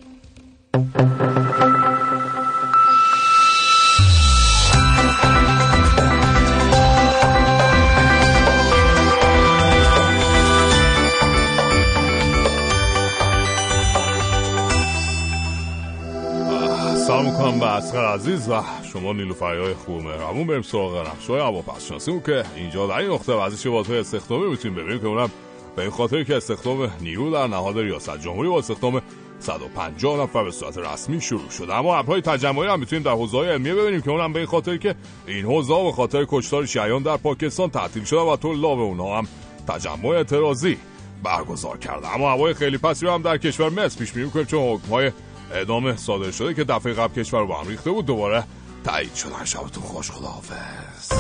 [SPEAKER 21] عزیز و شما نیلوفری های خوب مهربون بریم سراغ نقش های هواپس شناسی که اینجا در این نقطه ورزش بازهای استخدامی می‌تونیم ببینیم که اونم به این خاطر که استخدام نیرو در نهاد ریاست جمهوری با استخدام 150 نفر به صورت رسمی شروع شده. اما ابرهای تجمعی هم می‌تونیم در حوزه علمیه ببینیم که اونم به این خاطر که این حوزه به خاطر کشتار شیعیان در پاکستان تعطیل شده و طلا به اونها هم تجمع اعتراضی برگزار کرده. اما هوای خیلی پسی رو هم در کشور مصر پیش بینی می‌کنیم چون ادامه صادر شده که دفعه قبل کشور به هم ریخته بود. دوباره تایید شدن شبتون خوش خداحافظ.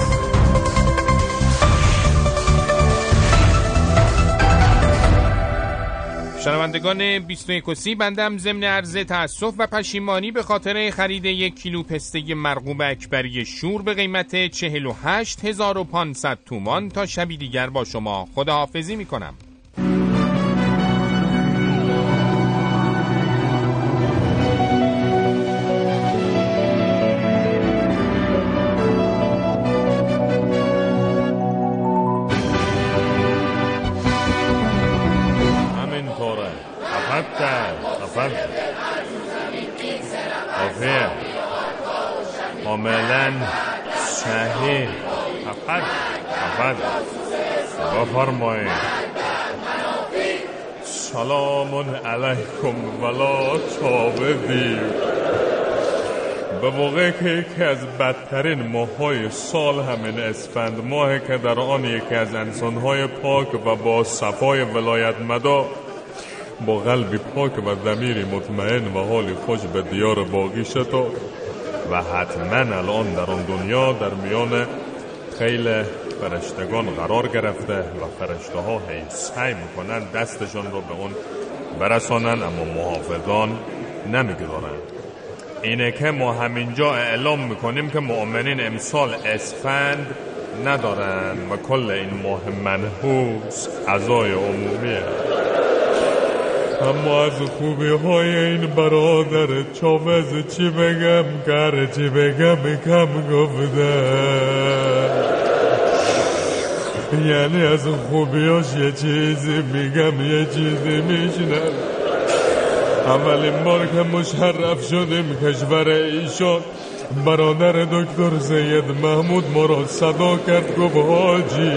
[SPEAKER 2] شنوندگان 21 سی بندم ضمن عرض تاسف و پشیمانی به خاطر خرید یک کیلو پسته مرغوب اکبری شور به قیمت 48500 تومان تا شبی دیگر با شما خداحافظی می
[SPEAKER 21] سلام علیکم ولا چاودی. به موقع که یکی از بدترین ماهای سال همین اسفند ماه که در آن یکی از انسانهای پاک و با صفای ولایت مدا با قلبی پاک و ضمیری مطمئن و حالی خوش به دیار باقی شد و حتما الان در آن دنیا در میان خیل فرشتگان قرار گرفته و فرشته ها سعی می‌کنن دستشان رو به اون برسانن اما محافظان نمی‌گذارن اینه که ما همینجا اعلام می‌کنیم که مؤمنین امسال اسفند ندارن و کل این ماه منحوس عزای عمومیه اما از خوبی های این برادر چاوز چی بگم؟ کار چی بگم؟ کم گفته. یعنی از خوبیاش یه چیزی میگم یه چیزی میشنم. اولین بار که مشرف شدیم کشور ایشان برادر دکتر سید محمود ما را صدا کرد گفت حاجی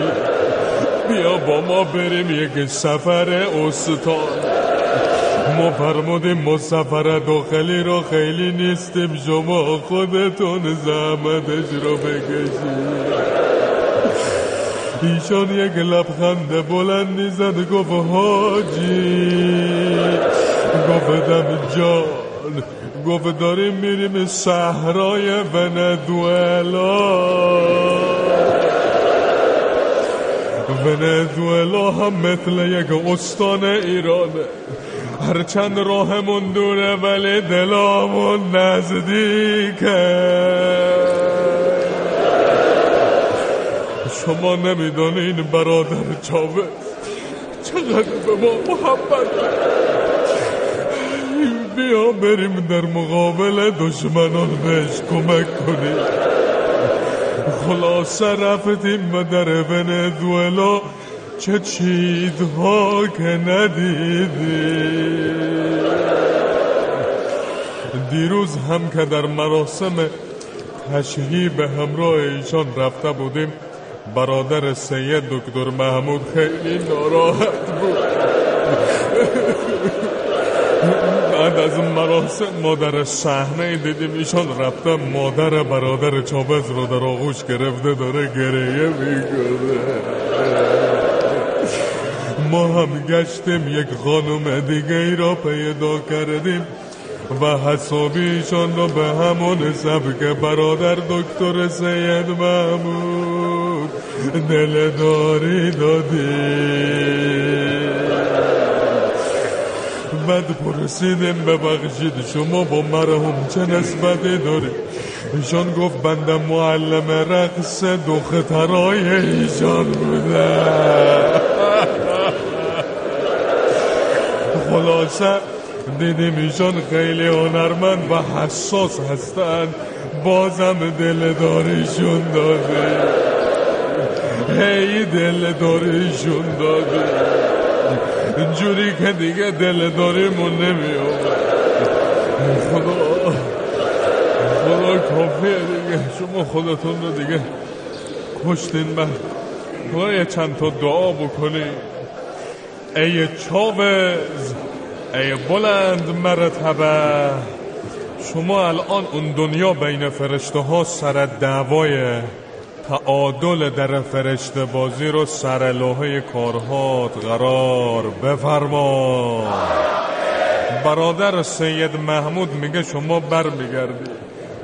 [SPEAKER 21] بیا با ما بریم یک سفر استان. ما فرمودیم ما سفر داخلی را خیلی نیستیم شما خودتون زحمتش رو بکشید. ایشان یک لبخند بلندی زد گفت حاجی. گفتم جان. گفت داریم میریم صحرای ونزوئلا. ونزوئلا هم مثل یک استان ایرانه هرچند راهمون دوره ولی دلامون نزدیکه. شما نمی‌دانین برادر چاوه چقدر به ما محبت بیا بریم در مقابل دشمنان بهش کمک کنیم. خلاصه رفتیم و در ونزوئلا چه چیزها که ندیدیم. دیروز هم که در مراسم تشهی به همراه ایشان رفته بودیم برادر سید دکتر محمود خیلی ناراحت بود. بعد از مراسم ما در صحنه دیدیم ایشان رفته مادر برادر چابز رو در آغوش گرفته داره گریه می‌کنه. ما هم گشتیم یک خانم دیگه ای را پیدا کردیم و حسابیشان را به همون سبک برادر دکتر سید محمود. دلداری دادیم بعد پرسیدیم ببخشید شما با مرحوم چه نسبتی دارید ایشان گفت بنده معلم رقص دخترای ایشان بوده. خلاصه دیدیم ایشان خیلی هنرمند و حساس هستن. بازم دلداریشون داده. هی دلداریشون داده جوری که دیگه دل داریمون نمیاد خدا خدا کافیه دیگه شما خودتون رو دیگه کشتین من خدا یه چند تا دعا بکنی ای چاوز ای بلند مرتبه شما الان اون دنیا بین فرشته ها سر دعوای تعادل در فرشته بازی رو سر لوحه کارهات قرار بفرما. برادر سید محمود میگه شما برمیگردی.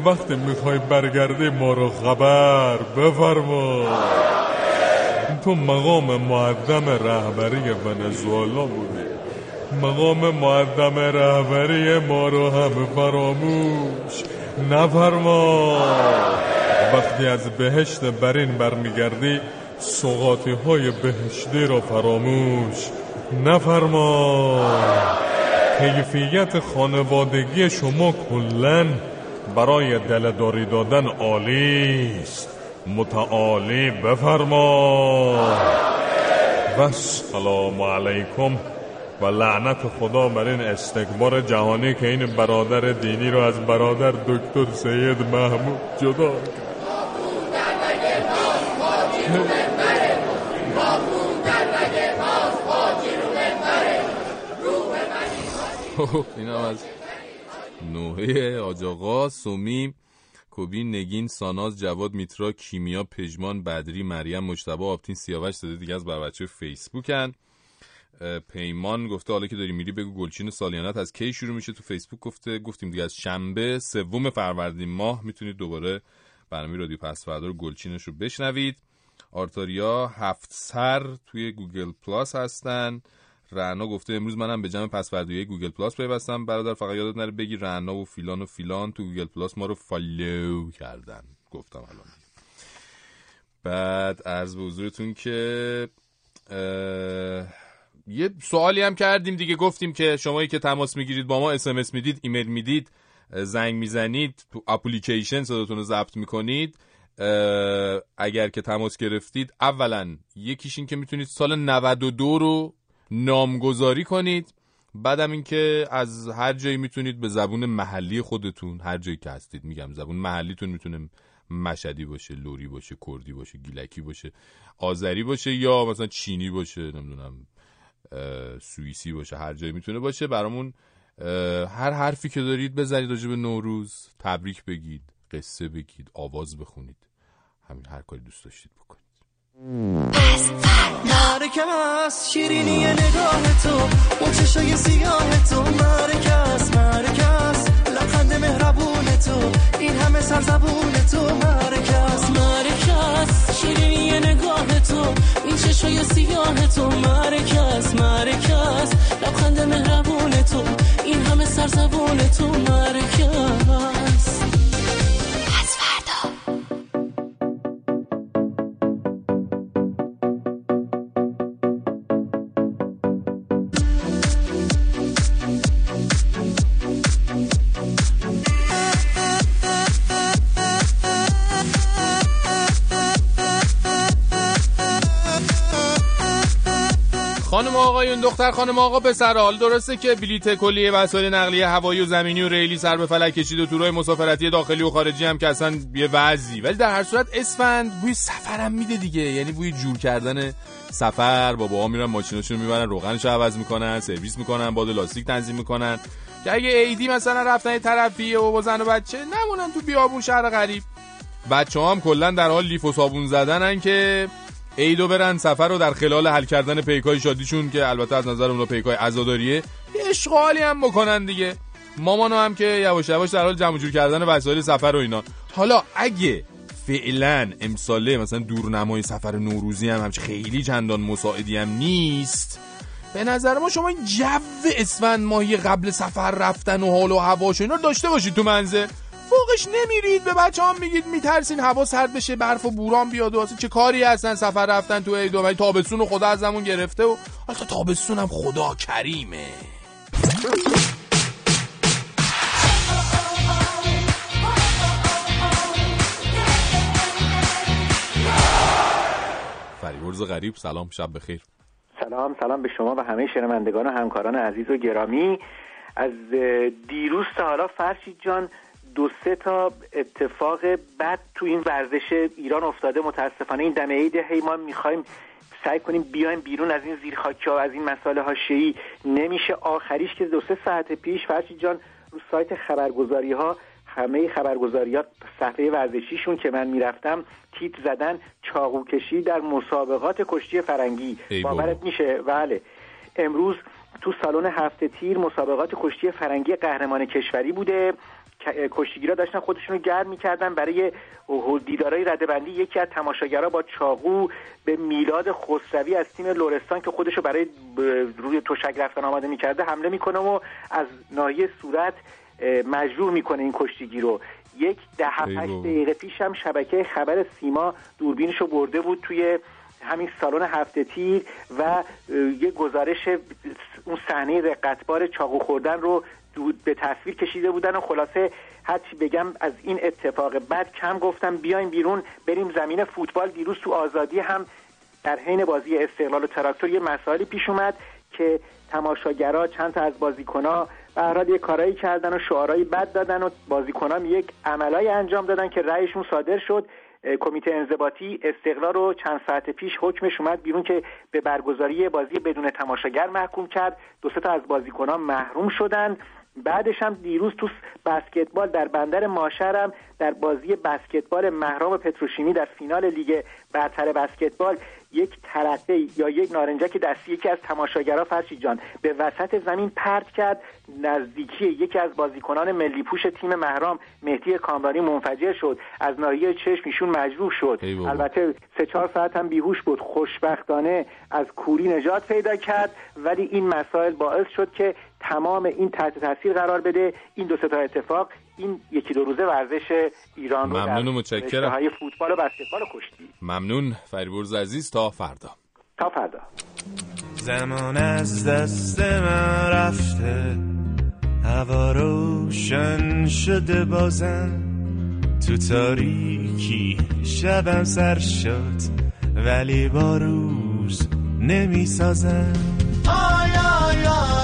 [SPEAKER 21] وقتی می‌خوای برگردی ما رو خبر بفرما. تو مقام معدم رهبری ونزوئلا بودی. مقام معدم رهبری ما رو هم فراموش نفرما. وقتی از بهشت برین برمیگردی سوغاتی های بهشتی رو فراموش نفرما کیفیت خانوادگی شما کلا برای دلداری دادن عالی است. متعالی بفرما و سلام علیکم و لعنت خدا بر این استکبار جهانی که این برادر دینی رو از برادر دکتر سید محمود جدا کرد.
[SPEAKER 2] این هم از نوحه آجاقا سومی کوبی نگین ساناز جواد میترا کیمیا پژمان بدری مریم مجتبی آبتین سیاوش داده دیگه از بچه فیسبوکن. پیمان گفته حالا که داری میری بگو گلچین سالیانت از کی شروع میشه تو فیسبوک؟ گفته گفتیم دیگه از شنبه سوم فروردین ماه می‌تونید دوباره برنامه رادیو پس فردا رو گلچینش رو بشنوید. آرتاریا هفت سر توی گوگل پلاس هستن. رعنا گفته امروز منم به جمع پس فردایی گوگل پلاس پیوستم. برادر فقط یادت نره بگی رعنا و فیلان و فیلان تو گوگل پلاس ما رو follow کردن. گفتم الان. بعد عرض به حضورتون که یه سوالی هم کردیم دیگه. گفتیم که شمایی که تماس می‌گیرید با ما اسمس می‌دید ایمیل می‌دید زنگ می‌زنید تو اپلیکیشن صداتون رو ضبط می‌کنید. اگر که تماس گرفتید اولا یکیش این که می‌تونید سال 92 رو نامگذاری کنید. بعدم اینکه از هر جایی می‌تونید به زبون محلی خودتون هر جایی که هستید میگم زبون محلیتون می‌تونه مشدی باشه لوری باشه کردی باشه گیلکی باشه آذری باشه یا مثلا چینی باشه نمی‌دونم سوئیسی باشه هر جایی می‌تونه باشه. برامون هر حرفی که دارید بزنید راجع به نوروز تبریک بگید قصه بگید آواز بخونید. همین هر کاری دوست داشتید بکنید.
[SPEAKER 1] مرکز شیرینی نگاه تو اون چشای سیاه تو. مرکز مرکز لبخند مهربون تو این همه سرزبون تو. مرکز مرکز شیرینی نگاه تو. این چشای سیاه تو. مرکز مرکز لبخند مهربون تو این همه سرزبون تو. مرکز
[SPEAKER 2] آقایون دختر خانم آقا پسر حال. درسته که بلیت کلیه وسایل نقلیه هوایی و زمینی و ریلی سر به فلک کشید و تورای مسافرتی داخلی و خارجی هم که اصلا یه وضعی. ولی در هر صورت اسفند بوی سفرم میده دیگه. یعنی بوی جور کردن سفر. باباها میرن ماشیناشون می‌برن روغنش رو عوض می‌کنن سرویس می‌کنن باد لاستیک تنظیم می‌کنن. که اگه ایدی مثلا رفتن یه طرفی و با زن و بچه نمونن تو بیابون شهر غریب. بچه هم کلا در حال لیف و صابون زدنن که عیدو برن سفر رو در خلال حل کردن پیکای شادیشون که البته از نظر اونا پیکای عزاداریه یه اشغالی هم بکنن دیگه. مامانو هم که یواش یواش در حال جمع جور کردن وسایل سفر و اینا. حالا اگه فعلا امساله مثلا دورنمای سفر نوروزی هم همچه خیلی چندان مساعدی هم نیست به نظر ما شما این جو اسفند ماهی قبل سفر رفتن و حال و هواش اینا داشته باشید تو منزل. فوقش نمیرید. به بچه هم میگید میترسین هوا سرد بشه برف و بوران بیاد و اصلا چه کاری هستن؟ سفر رفتن تو عید و ولی تابستون خدا ازمون گرفته و حالا تابستون هم خدا کریمه. فریورز غریب سلام شب بخیر.
[SPEAKER 16] سلام سلام به شما و همه شنوندگان و همکاران عزیز و گرامی. از دیروز تا حالا فرشید جان دو سه تا اتفاق بد تو این ورزش ایران افتاده. متاسفانه این دم عید هی ما می‌خوایم سعی کنیم بیایم بیرون از این زیرخاکی ها از این مسائل حاشیه‌ای نمیشه آخریش که دو سه ساعت پیش. فرشید جان رو سایت خبرگزاری ها همه خبرگزاریات صفحه ورزشیشون که من می‌رفتم تیت زدن چاقو کشی در مسابقات کشتی فرنگی. باورت میشه؟ بله. امروز تو سالن هفته تیر مسابقات کشتی فرنگی قهرمان کشوری بوده. کشتیگیرا داشتن خودشون رو گرم می‌کردن برای دیدارای ردبندی یکی از تماشاگرها با چاقو به میلاد خسروی از تیم لورستان که خودش رو برای روی تشک رفتن آماده می‌کرده حمله می‌کنه و از ناحیه صورت مجروح می‌کنه این کشتیگیر رو یک ده هفت. دقیقه پیش هم شبکه خبر سیما دوربینش رو برده بود توی همین سالن هفته تیر و یه گزارش اون صحنه رقتبار چاقو خوردن رو دود به تصویر کشیده بودن و خلاصه هرچی بگم از این اتفاق بعد کم گفتم بیایم بیرون بریم زمین فوتبال. دیروز تو آزادی هم در حین بازی استقلال و تراکتور یه مسائلی پیش اومد که تماشاگرها چند تا از بازیکنها به یه کارایی کردن و شعارهایی بد دادن و بازیکنان یک عملایی انجام دادن که رأیشون صادر شد. کمیته انضباطی استقلال رو چند ساعت پیش حکمش اومد بیرون که به برگزاری بازی بدون تماشاگر محکوم کرد. دو تا از بازیکنان محروم شدن. بعدش هم دیروز تو بسکتبال در بندر ماشر هم در بازی بسکتبال مهرام پتروشیمی در فینال لیگ برتر بسکتبال یک ترقه یا یک نارنجک دستی یکی از تماشاگرها فرشید جان به وسط زمین پرت کرد. نزدیکی یکی از بازیکنان ملی پوش تیم مهرام مهدی کامرانی منفجر شد. از ناحیه چشم ایشون مجروح شد. البته سه چهار ساعت هم بیهوش بود. خوشبختانه از کوری نجات پیدا کرد. ولی این مسائل باعث شد که تمام این تحت تاثیر قرار بده. این دو سه تا اتفاق این یکی دو روزه ورزش ایران رو
[SPEAKER 2] ممنون متشکرم.
[SPEAKER 16] رشته‌های فوتبال و بسکتبال و کشتی.
[SPEAKER 2] ممنون. فریبرز عزیز تا فردا.
[SPEAKER 16] تا فردا.
[SPEAKER 23] زمان از دست من رفته. هوا روشن شده بازم. تو تاریکی شبم سر شد. ولی با روز نمی سازم
[SPEAKER 8] آی آی آی.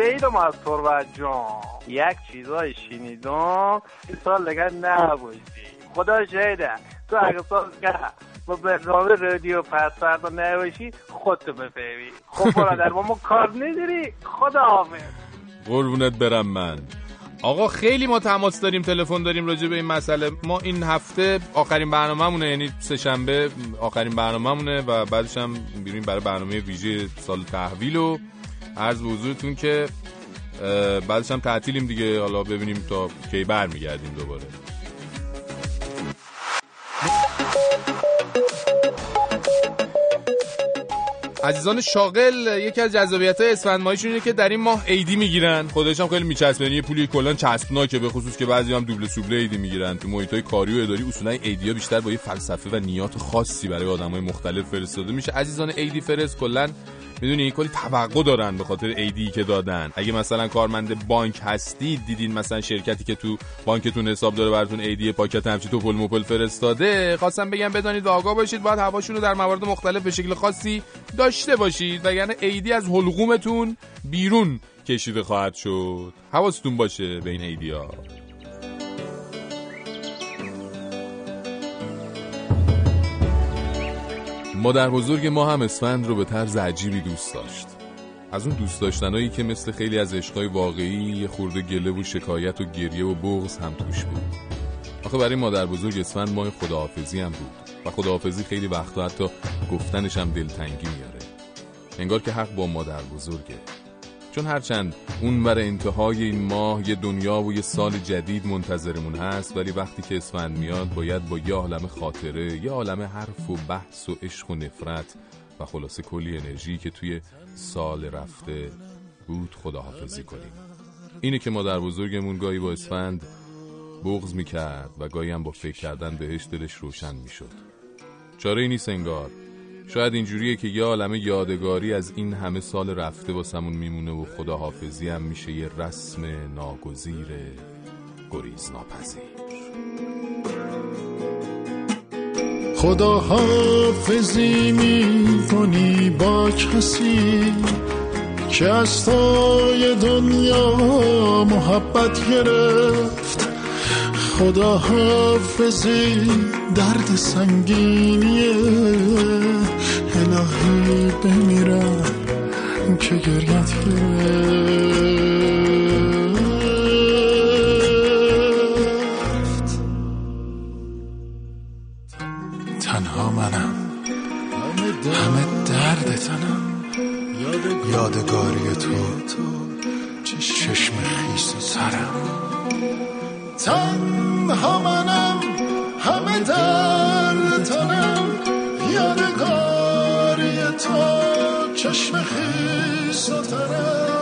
[SPEAKER 6] سیدم از تربت جان. یک چیزای شنیدم. سال دیگه نباشی خدا شهده. تو اگه سال دیگه با برنامه رادیو پس فردا نباشی خودتو بفهمی. خب برادر با ما کار نداری. خدا حافظ.
[SPEAKER 2] قربونت برم من. آقا خیلی ما تماس داریم تلفن داریم راجع به این مسئله. ما این هفته آخرین برنامه‌مونه یعنی سه شنبه آخرین برنامه‌مونه و بعدش هم میریم برای برنامه ویژه سال تحویل و عرض حضورتون که بعدش هم تعطیلیم دیگه. حالا ببینیم تا کی برمیگردیم دوباره. عزیزان شاغل یکی از جذابیت های اسفند ماهیشون اینه که در این ماه عیدی می‌گیرن. خودش هم خیلی میچسبه. یعنی یه پولی کلا چسبناکه به خصوص که بعضی هم دوبله سوبله عیدی می‌گیرن. تو محیط های کاری و اداری اصولا عیدی بیشتر با یه فلسفه و نیات خاصی برای آدم های مختلف فرستاده میشه. عزیزان عیدی فرست کلا می‌دونی کلی توقع دارن به خاطر ایدی که دادن. اگه مثلا کارمند بانک هستید دیدین مثلا شرکتی که تو بانکتون حساب داره براتون ایدی پاکت همچی توپل موپل فرستاده خواستم بگم بدانید و آگاه باشید باید هواشون رو در موارد مختلف به شکل خاصی داشته باشید. وگرنه ایدی از حلقومتون بیرون کشیده خواهد شد. حواستون باشه به این مادر بزرگ ما هم اسفند رو به طرز عجیبی دوست داشت. از اون دوست داشتنایی که مثل خیلی از عشقای واقعی یه خورده گله و شکایت و گریه و بغض هم توش بود. آخه برای مادر بزرگ اسفند ماه خداحافظی هم بود و خداحافظی خیلی وقتا حتی گفتنش هم دلتنگی میاره. انگار که حق با مادر بزرگه. چون هرچند اون ور انتهای این ماه یه دنیا و یه سال جدید منتظرمون هست ولی وقتی که اسفند میاد باید با یه عالم خاطره یه عالم حرف و بحث و عشق و نفرت و خلاصه کلی انرژی که توی سال رفته بود خداحافظی کنیم. اینه که مادر بزرگمون گاهی با اسفند بغض می‌کرد و گاهی هم با فکر کردن بهش دلش روشن می‌شد. چاره ای نیست انگار. شاید اینجوریه که یه عالمه یادگاری از این همه سال رفته واسمون میمونه و خداحافظی هم میشه یه رسم ناگزیر گریز ناپذیر
[SPEAKER 24] خدا حافظی می کنی با کسی که از توی دنیا محبت گرفت. خدا حافظی درد سنگینیه. الهی بمیرم که گریت گرفت تنها منم. همه درد تنم. یادگاری تو چشم خیس سرم. تنها منم. همه درد چشم خیس و ترم